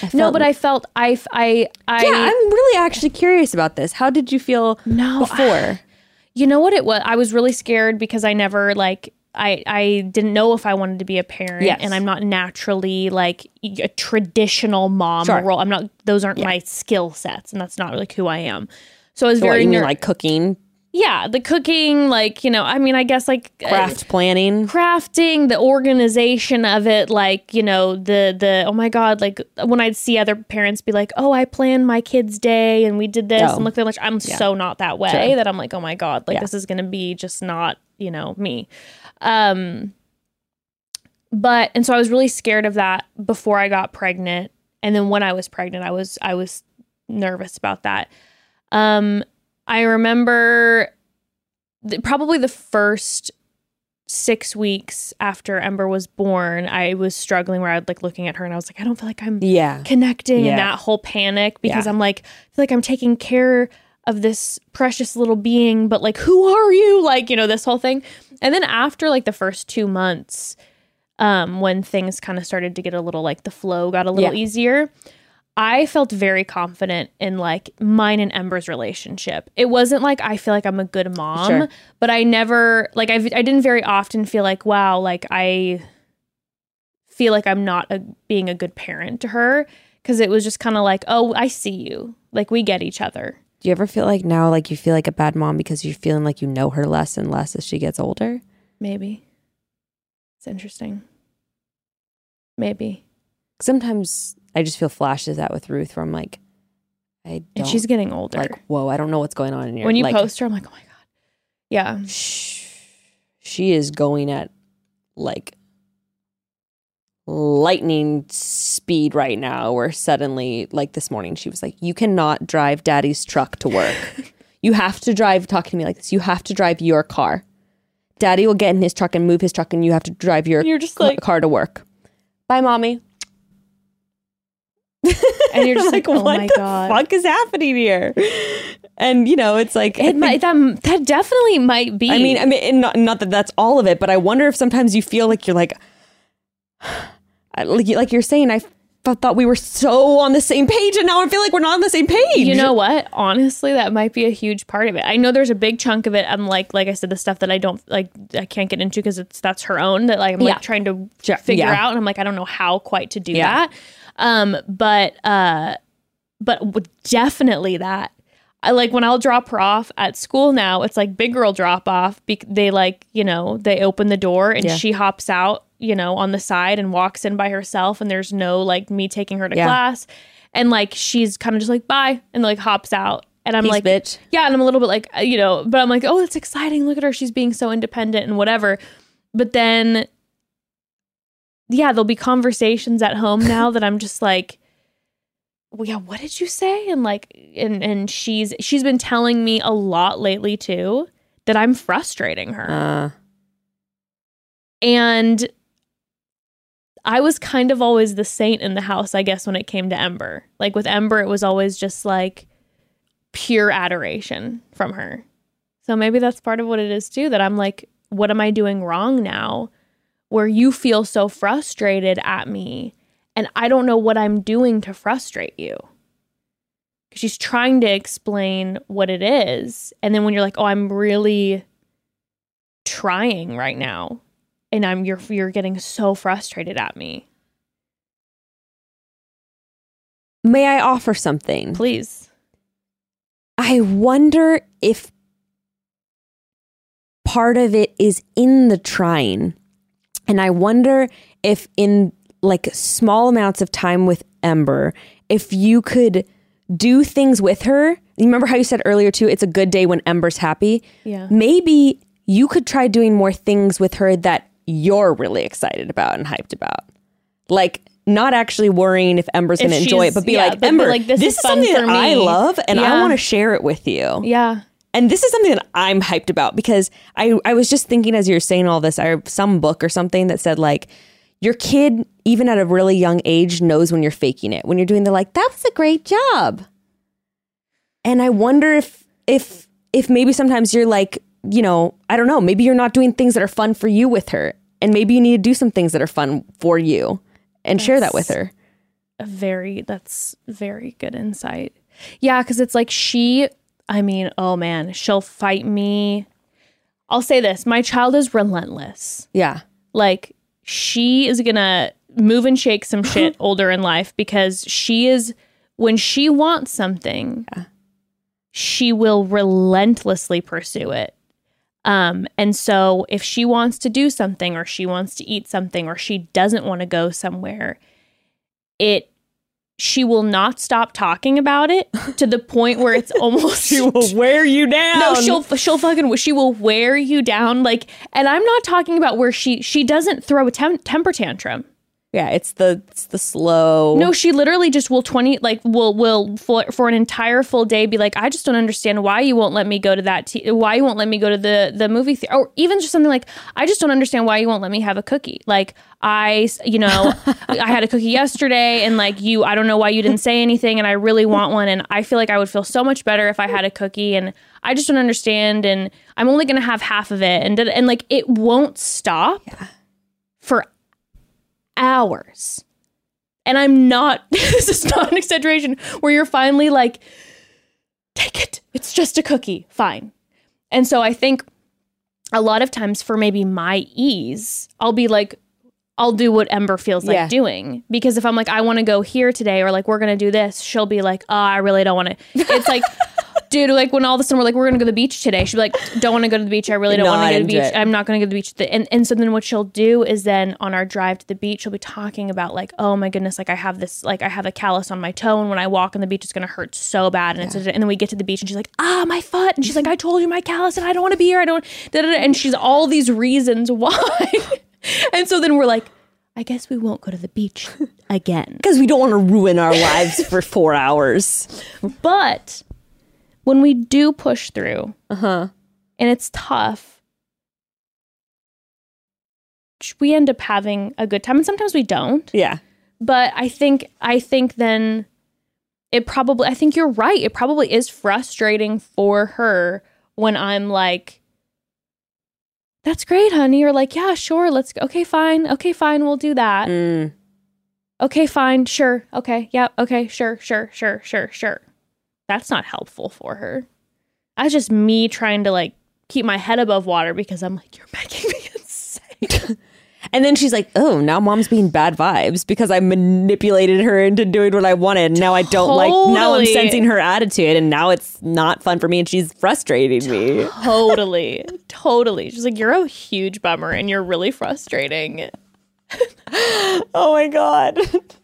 I No, but I felt I I I Yeah, I'm really actually curious about this. How did you feel no before? You know what it was? I was really scared because I never like I I didn't know if I wanted to be a parent, Yes. and I'm not naturally like a traditional mom Sure. role. I'm not; those aren't Yeah. my skill sets, and that's not like who I am. So I was So what, very mean ner- like cooking, yeah, the cooking, like you know, I mean, I guess like uh, craft planning? crafting the organization of it like you know the the oh my god like when i'd see other parents be like oh i planned my kids day and we did this Oh. and look them like i'm Yeah. so not that way Sure. that i'm like oh my god like Yeah. this is gonna be just not you know me um but and so i was really scared of that before i got pregnant and then when i was pregnant i was i was nervous about that um i remember th- probably the first six weeks after Ember was born, I was struggling where I'd like looking at her and I was like, I don't feel like I'm Yeah. connecting Yeah. and that whole panic because Yeah. I'm like, I feel like I'm taking care of this precious little being, but like, who are you? Like, you know, this whole thing. And then after like the first two months, um, when things kind of started to get a little like the flow got a little easier, I felt very confident in like mine and Ember's relationship. It wasn't like I feel like I'm a good mom, Sure. but I never like I I didn't very often feel like wow, like I feel like I'm not a, being a good parent to her because it was just kind of like, oh, I see you. Like we get each other. Do you ever feel like now like you feel like a bad mom because you're feeling like you know her less and less as she gets older? Maybe. It's interesting. Maybe. Sometimes I just feel flashes that with Ruth where I'm like, I and she's getting older. like whoa, I don't know what's going on in here. when you like, post her, I'm like, oh my god, yeah. she is going at like lightning speed right now where suddenly like this morning she was like you cannot drive daddy's truck to work you have to drive talking to me like this you have to drive your car daddy will get in his truck and move his truck and you have to drive your You're just like- car to work bye mommy And you're just like, oh what my the god. fuck is happening here and you know it's like It might that that definitely might be. I mean, I mean, and not, not that that's all of it, but I wonder if sometimes you feel like you're like, like, like you're saying, I thought we were so on the same page, and now I feel like we're not on the same page. You know what? Honestly, that might be a huge part of it. I know there's a big chunk of it. I'm like, like I said, the stuff that I don't like, I can't get into because it's that's her own. That like I'm Yeah. like trying to figure Yeah. out, and I'm like, I don't know how quite to do Yeah. that. Um, but uh, but definitely that. I like when I'll drop her off at school now. It's like big girl drop off. Be- they like you know they open the door and Yeah. she hops out you know on the side and walks in by herself, and there's no like me taking her to Yeah. class, and like she's kind of just like bye and like hops out, and I'm Peace, like bitch. yeah, and I'm a little bit like uh, you know, but I'm like oh it's exciting. Look at her, she's being so independent and whatever. But then yeah, there'll be conversations at home now that I'm just like, well, yeah, what did you say? And like, and and she's she's been telling me a lot lately too that I'm frustrating her, Uh, and I was kind of always the saint in the house, I guess, when it came to Ember. Like with Ember, it was always just like pure adoration from her. So maybe that's part of what it is too. That I'm like, what am I doing wrong now? Where you feel so frustrated at me, and I don't know what I'm doing to frustrate you. 'Cause She's trying to explain what it is. And then when you're like, oh, I'm really trying right now, and I'm you're you're getting so frustrated at me. may I offer something? Please. I wonder if part of it is in the trying. And I wonder if in like small amounts of time with Ember, if you could do things with her. You remember how you said earlier too, it's a good day when Ember's happy? Yeah. Maybe you could try doing more things with her that you're really excited about and hyped about. Like not actually worrying if Ember's going to enjoy it, but be yeah, like, Ember, like, this, this is something for that I love and I want to share it with you. Yeah. And this is something that I'm hyped about because I, I was just thinking as you were saying all this, I some book or something that said like your kid, even at a really young age, knows when you're faking it. When you're doing the like, that was a great job. And I wonder if if if maybe sometimes you're like, you know, I don't know, maybe you're not doing things that are fun for you with her. And maybe you need to do some things that are fun for you and share that with her. a very that's very good insight. Yeah, because it's like she. I mean, oh man, she'll fight me. I'll say this: my child is relentless. Yeah. Like she is gonna move and shake some shit older in life because she is when she wants something, she will relentlessly pursue it. Um, and so if she wants to do something or she wants to eat something or she doesn't want to go somewhere, it she will not stop talking about it to the point where it's almost She will wear you down. no, she'll she'll fucking she will wear you down like and I'm not talking about where she she doesn't throw a tem- temper tantrum. Yeah, it's the it's the slow. No, she literally just will 20 like will will for, for an entire full day be like I just don't understand why you won't let me go to that t- why you won't let me go to the the movie theater or even just something like I just don't understand why you won't let me have a cookie. Like I, you know, I had a cookie yesterday and like you I don't know why you didn't say anything and I really want one and I feel like I would feel so much better if I had a cookie and I just don't understand and I'm only going to have half of it and and like it won't stop for hours. And I'm not, this is not an exaggeration, where you're finally like, take it. It's just a cookie. Fine. And so I think a lot of times for maybe my ease, I'll be like, I'll do what Ember feels like Yeah. doing. Because if I'm like, I want to go here today, or like, we're going to do this, she'll be like, oh, I really don't want to. It's like, dude, like when all of a sudden we're like, we're gonna go to the beach today. She'd be like, don't want to go to the beach. I really don't want to go to the beach. it. I'm not gonna go to the beach. And and so then what she'll do is then on our drive to the beach, she'll be talking about like, oh my goodness, like I have this, like I have a callus on my toe, and when I walk on the beach, it's gonna hurt so bad. And it's and then we get to the beach, and she's like, ah, my foot, and she's like, I told you my callus, and I don't want to be here. I don't. Da, da, da. And she's all these reasons why. and so then we're like, I guess we won't go to the beach again. Because we don't want to ruin our lives for four hours. But when we do push through, uh-huh. and it's tough, we end up having a good time. And sometimes we don't. Yeah. But I think I think then it probably I think you're right. It probably is frustrating for her when I'm like that's great, honey. Or like, yeah, sure, let's go. Okay, fine. Okay, fine, we'll do that. Mm. Okay, fine, sure. Okay, yeah, okay, sure, sure, sure, sure, sure. That's not helpful for her. That's just me trying to like keep my head above water because I'm like, you're making me insane. And then she's like, "Oh, now mom's being bad vibes because I manipulated her into doing what I wanted. And now I don't like. Now I'm sensing her attitude, and now it's not fun for me, and she's frustrating me. totally, totally. She's like, you're a huge bummer and you're really frustrating. Oh my god.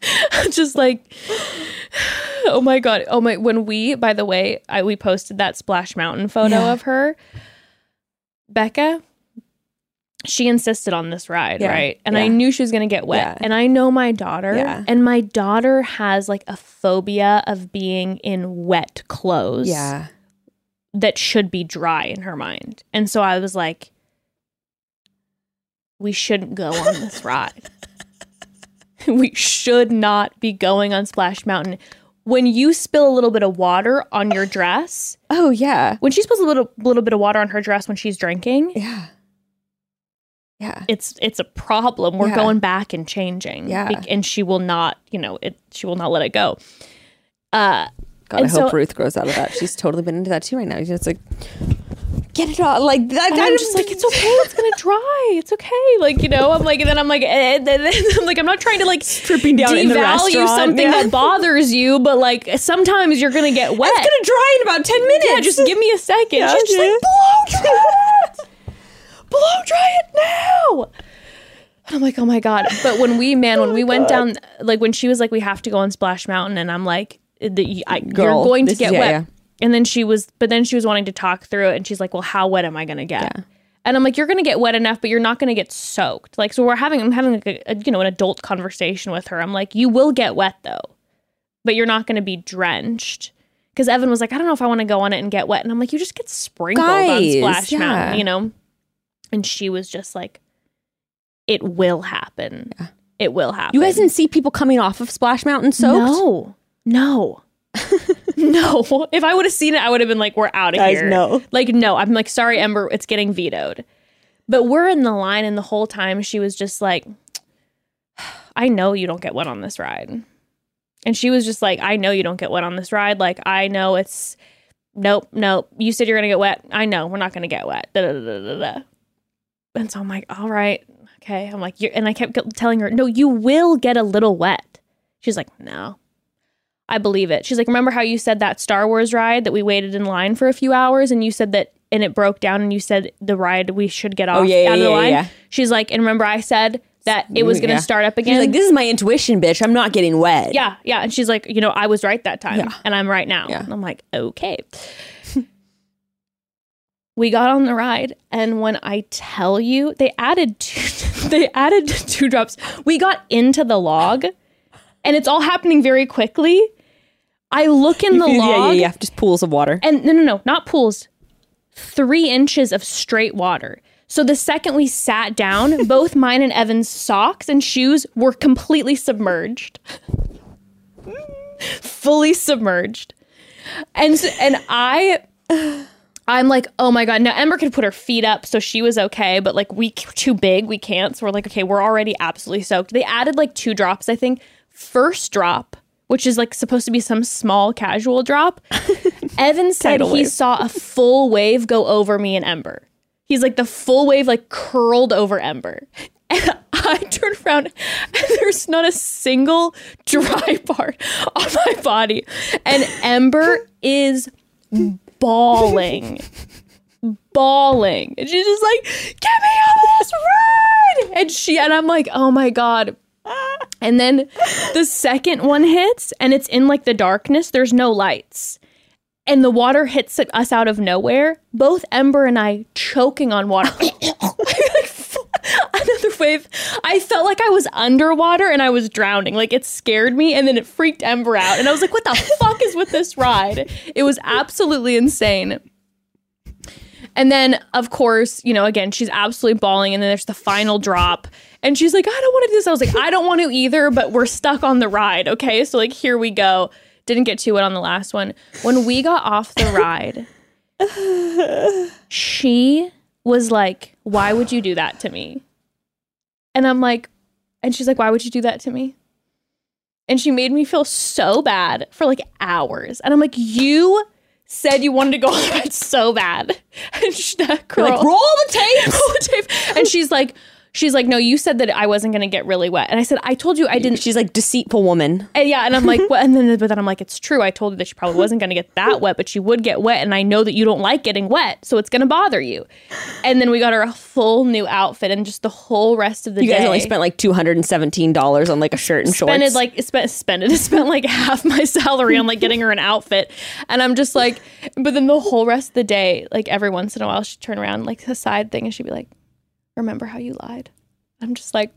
just like, oh my god, oh my. When we, by the way, I we posted that Splash Mountain photo Yeah. of her. Bekah, she insisted on this ride, Yeah, right? And I knew she was gonna get wet. Yeah. And I know my daughter, Yeah. and my daughter has like a phobia of being in wet clothes. Yeah. that should be dry in her mind. And so I was like, we shouldn't go on this ride. we should not be going on Splash Mountain. When you spill a little bit of water on your dress, Oh yeah. when she spills a little little bit of water on her dress when she's drinking, Yeah. Yeah. it's it's a problem. We're Yeah. going back and changing. Yeah. Be- and she will not, you know, it she will not let it go. Uh God, I And hope so- Ruth grows out of that. She's totally been into that too right now. It's like, get it all. Like that. I'm just like, it's okay. It's gonna dry. It's okay. Like you know, I'm like, and then I'm like, eh, and then I'm like, I'm not trying to like Stripping down in the devalue something yeah. that bothers you, but like sometimes you're gonna get wet. It's gonna dry in about ten minutes. yeah, just give me a second. Yeah, She's just yeah. like, blow dry it, blow dry it now. And I'm like, oh my god. But when we, man, oh when we went down, like when she was like, we have to go on Splash Mountain, and I'm like, the, I, you're going to get yeah, wet. Yeah. And then she was, but then she was wanting to talk through it, and she's like, well, how wet am I gonna get? And I'm like, you're gonna get wet enough, but you're not gonna get soaked. Like, so we're having, I'm having like a, a you know an adult conversation with her. I'm like, you will get wet though, but you're not gonna be drenched. Because Evan was like, I don't know if I want to go on it and get wet, and I'm like, you just get sprinkled on Splash yeah. Mountain, you know. And she was just like, it will happen. It will happen. You guys didn't see people coming off of Splash Mountain soaked? no, no, no. If I would have seen it, I would have been like, we're out of Guys, here. no. Like, no, I'm like, sorry, Ember, it's getting vetoed. But we're in the line, and the whole time she was just like, I know you don't get wet on this ride. And she was just like, I know you don't get wet on this ride. Like, I know it's, nope, nope. You said you're going to get wet. I know we're not going to get wet. Da, da, da. And so I'm like, all right, okay. I'm like, you're, and I kept telling her, no, you will get a little wet. She's like, no. I believe it. She's like, remember how you said that Star Wars ride that we waited in line for a few hours and you said that and it broke down and you said the ride we should get oh, off Oh, yeah, yeah, out of the yeah, line. yeah. She's like, and remember I said that it was mm, going to Yeah. start up She's again. like, this is my intuition, bitch. I'm not getting wet. yeah, yeah. And she's like, you know, I was right that time Yeah. and I'm right now. Yeah. And I'm like, okay. we got on the ride and when I tell you they added two, they added two drops. We got into the log and it's all happening very quickly. I look in the yeah, log yeah, yeah. Just pools of water. and no, no, no, not pools. Three inches of straight water. So the second we sat down, both mine and Evan's socks and shoes were completely submerged, fully submerged, and and I. I'm like, oh my god! Now Ember could put her feet up, so she was okay. But like, we we're too big, we can't. So we're like, okay, we're already absolutely soaked. They added like two drops, I think. First drop, which is like supposed to be some small casual drop. Evan said Tidal he wave. saw a full wave go over me and Ember. He's like the full wave like curled over Ember. And I turned around and there's not a single dry part on my body. And Ember is bawling, bawling, and she's just like, "Get me on this ride!" And she and I'm like, "Oh my god." And then the second one hits, and it's in like the darkness. There's no lights, and the water hits us out of nowhere. Both Ember and I choking on water. Another wave. I felt like I was underwater and I was drowning. Like it scared me, and then it freaked Ember out, and I was like, "What the fuck is with this ride?" It was absolutely insane. And then, of course, you know, again, she's absolutely bawling. And then there's the final drop. And she's like, I don't want to do this. I was like, I don't want to either, but we're stuck on the ride. Okay. So, like, here we go. Didn't get to it on the last one. When we got off the ride, she was like, Why would you do that to me? And I'm like, And she's like, Why would you do that to me? And she made me feel so bad for like hours. And I'm like, You said you wanted to go on the ride so bad. And she, that girl, Like, roll the tape. roll the tape. And she's like, she's like, no, you said that I wasn't gonna get really wet. And I said, I told you I didn't. She's like deceitful woman. And yeah, and I'm like, what? And then, but then I'm like, it's true. I told you that she probably wasn't gonna get that wet, but she would get wet, and I know that you don't like getting wet, so it's gonna bother you. And then we got her a full new outfit, and just the whole rest of the You day. guys only spent like two hundred and seventeen dollars on like a shirt and shorts. spent like spent spent it spent like half my salary on like getting her an outfit and i'm just like but then the whole rest of the day like every once in a while she'd turn around like a side thing and she'd be like remember how you lied i'm just like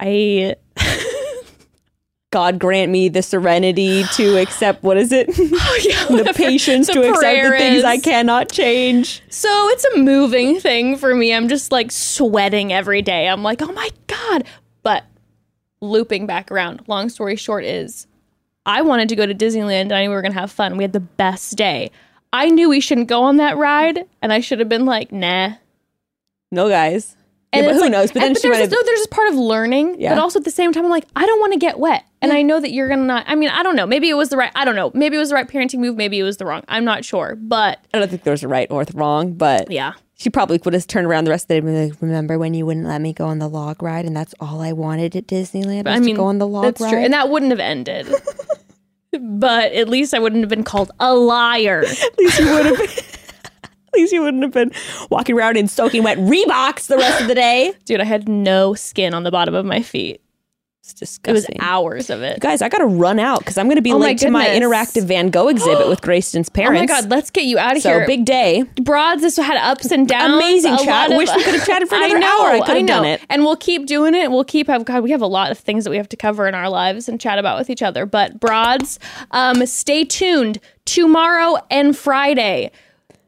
i God grant me the serenity to accept what is it? oh yeah the patience the to accept the things is. I cannot change. so it's a moving thing for me i'm just like sweating every day i'm like oh my god but looping back around long story short is I wanted to go to Disneyland and I knew we were going to have fun. We had the best day. I knew we shouldn't go on that ride and I should have been like, nah. No, guys. And yeah, but who like- knows? But then and- she there's, have. this, no, there's this part of learning, Yeah. but also at the same time, I'm like, I don't want to get wet. And I know that you're going to not. I mean, I don't know. Maybe it was the right, I don't know. Maybe it was the right parenting move. Maybe it was the wrong. I'm not sure. But I don't think there was a right or the wrong, but yeah. she probably would have turned around the rest of the day and been like, "Remember when you wouldn't let me go on the log ride, and that's all I wanted at Disneyland was I mean, to go on the log that's ride." true. And that wouldn't have ended. but at least I wouldn't have been called a liar. at least you would have. At least you wouldn't have been walking around in soaking wet Reeboks the rest of the day. Dude, I had no skin on the bottom of my feet. It's It was hours of it. Guys, I gotta run out because I'm gonna be Oh my to my interactive Van Gogh exhibit with Grayston's parents. Oh my god, let's get you out of So here. big day. broads. This had ups and downs. Amazing a chat. of- Wish we could have chatted for I know, hour. I could have done it. and we'll keep doing it. We'll keep have God. We have a lot of things that we have to cover in our lives and chat about with each other. But broads, um, stay tuned tomorrow and Friday.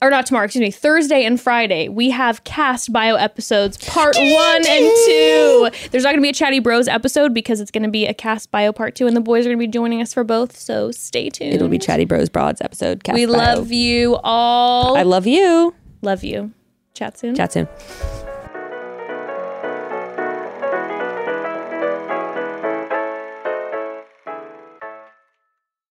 Or not tomorrow, excuse me, Thursday and Friday, we have cast bio episodes part one and two. There's not gonna be a Chatty Bros episode because it's gonna be a cast bio part two, and the boys are gonna be joining us for both. So stay tuned. It'll be Chatty Bros Broads episode. Cast we bio. love you all. I love you. love you. Chat soon. Chat soon.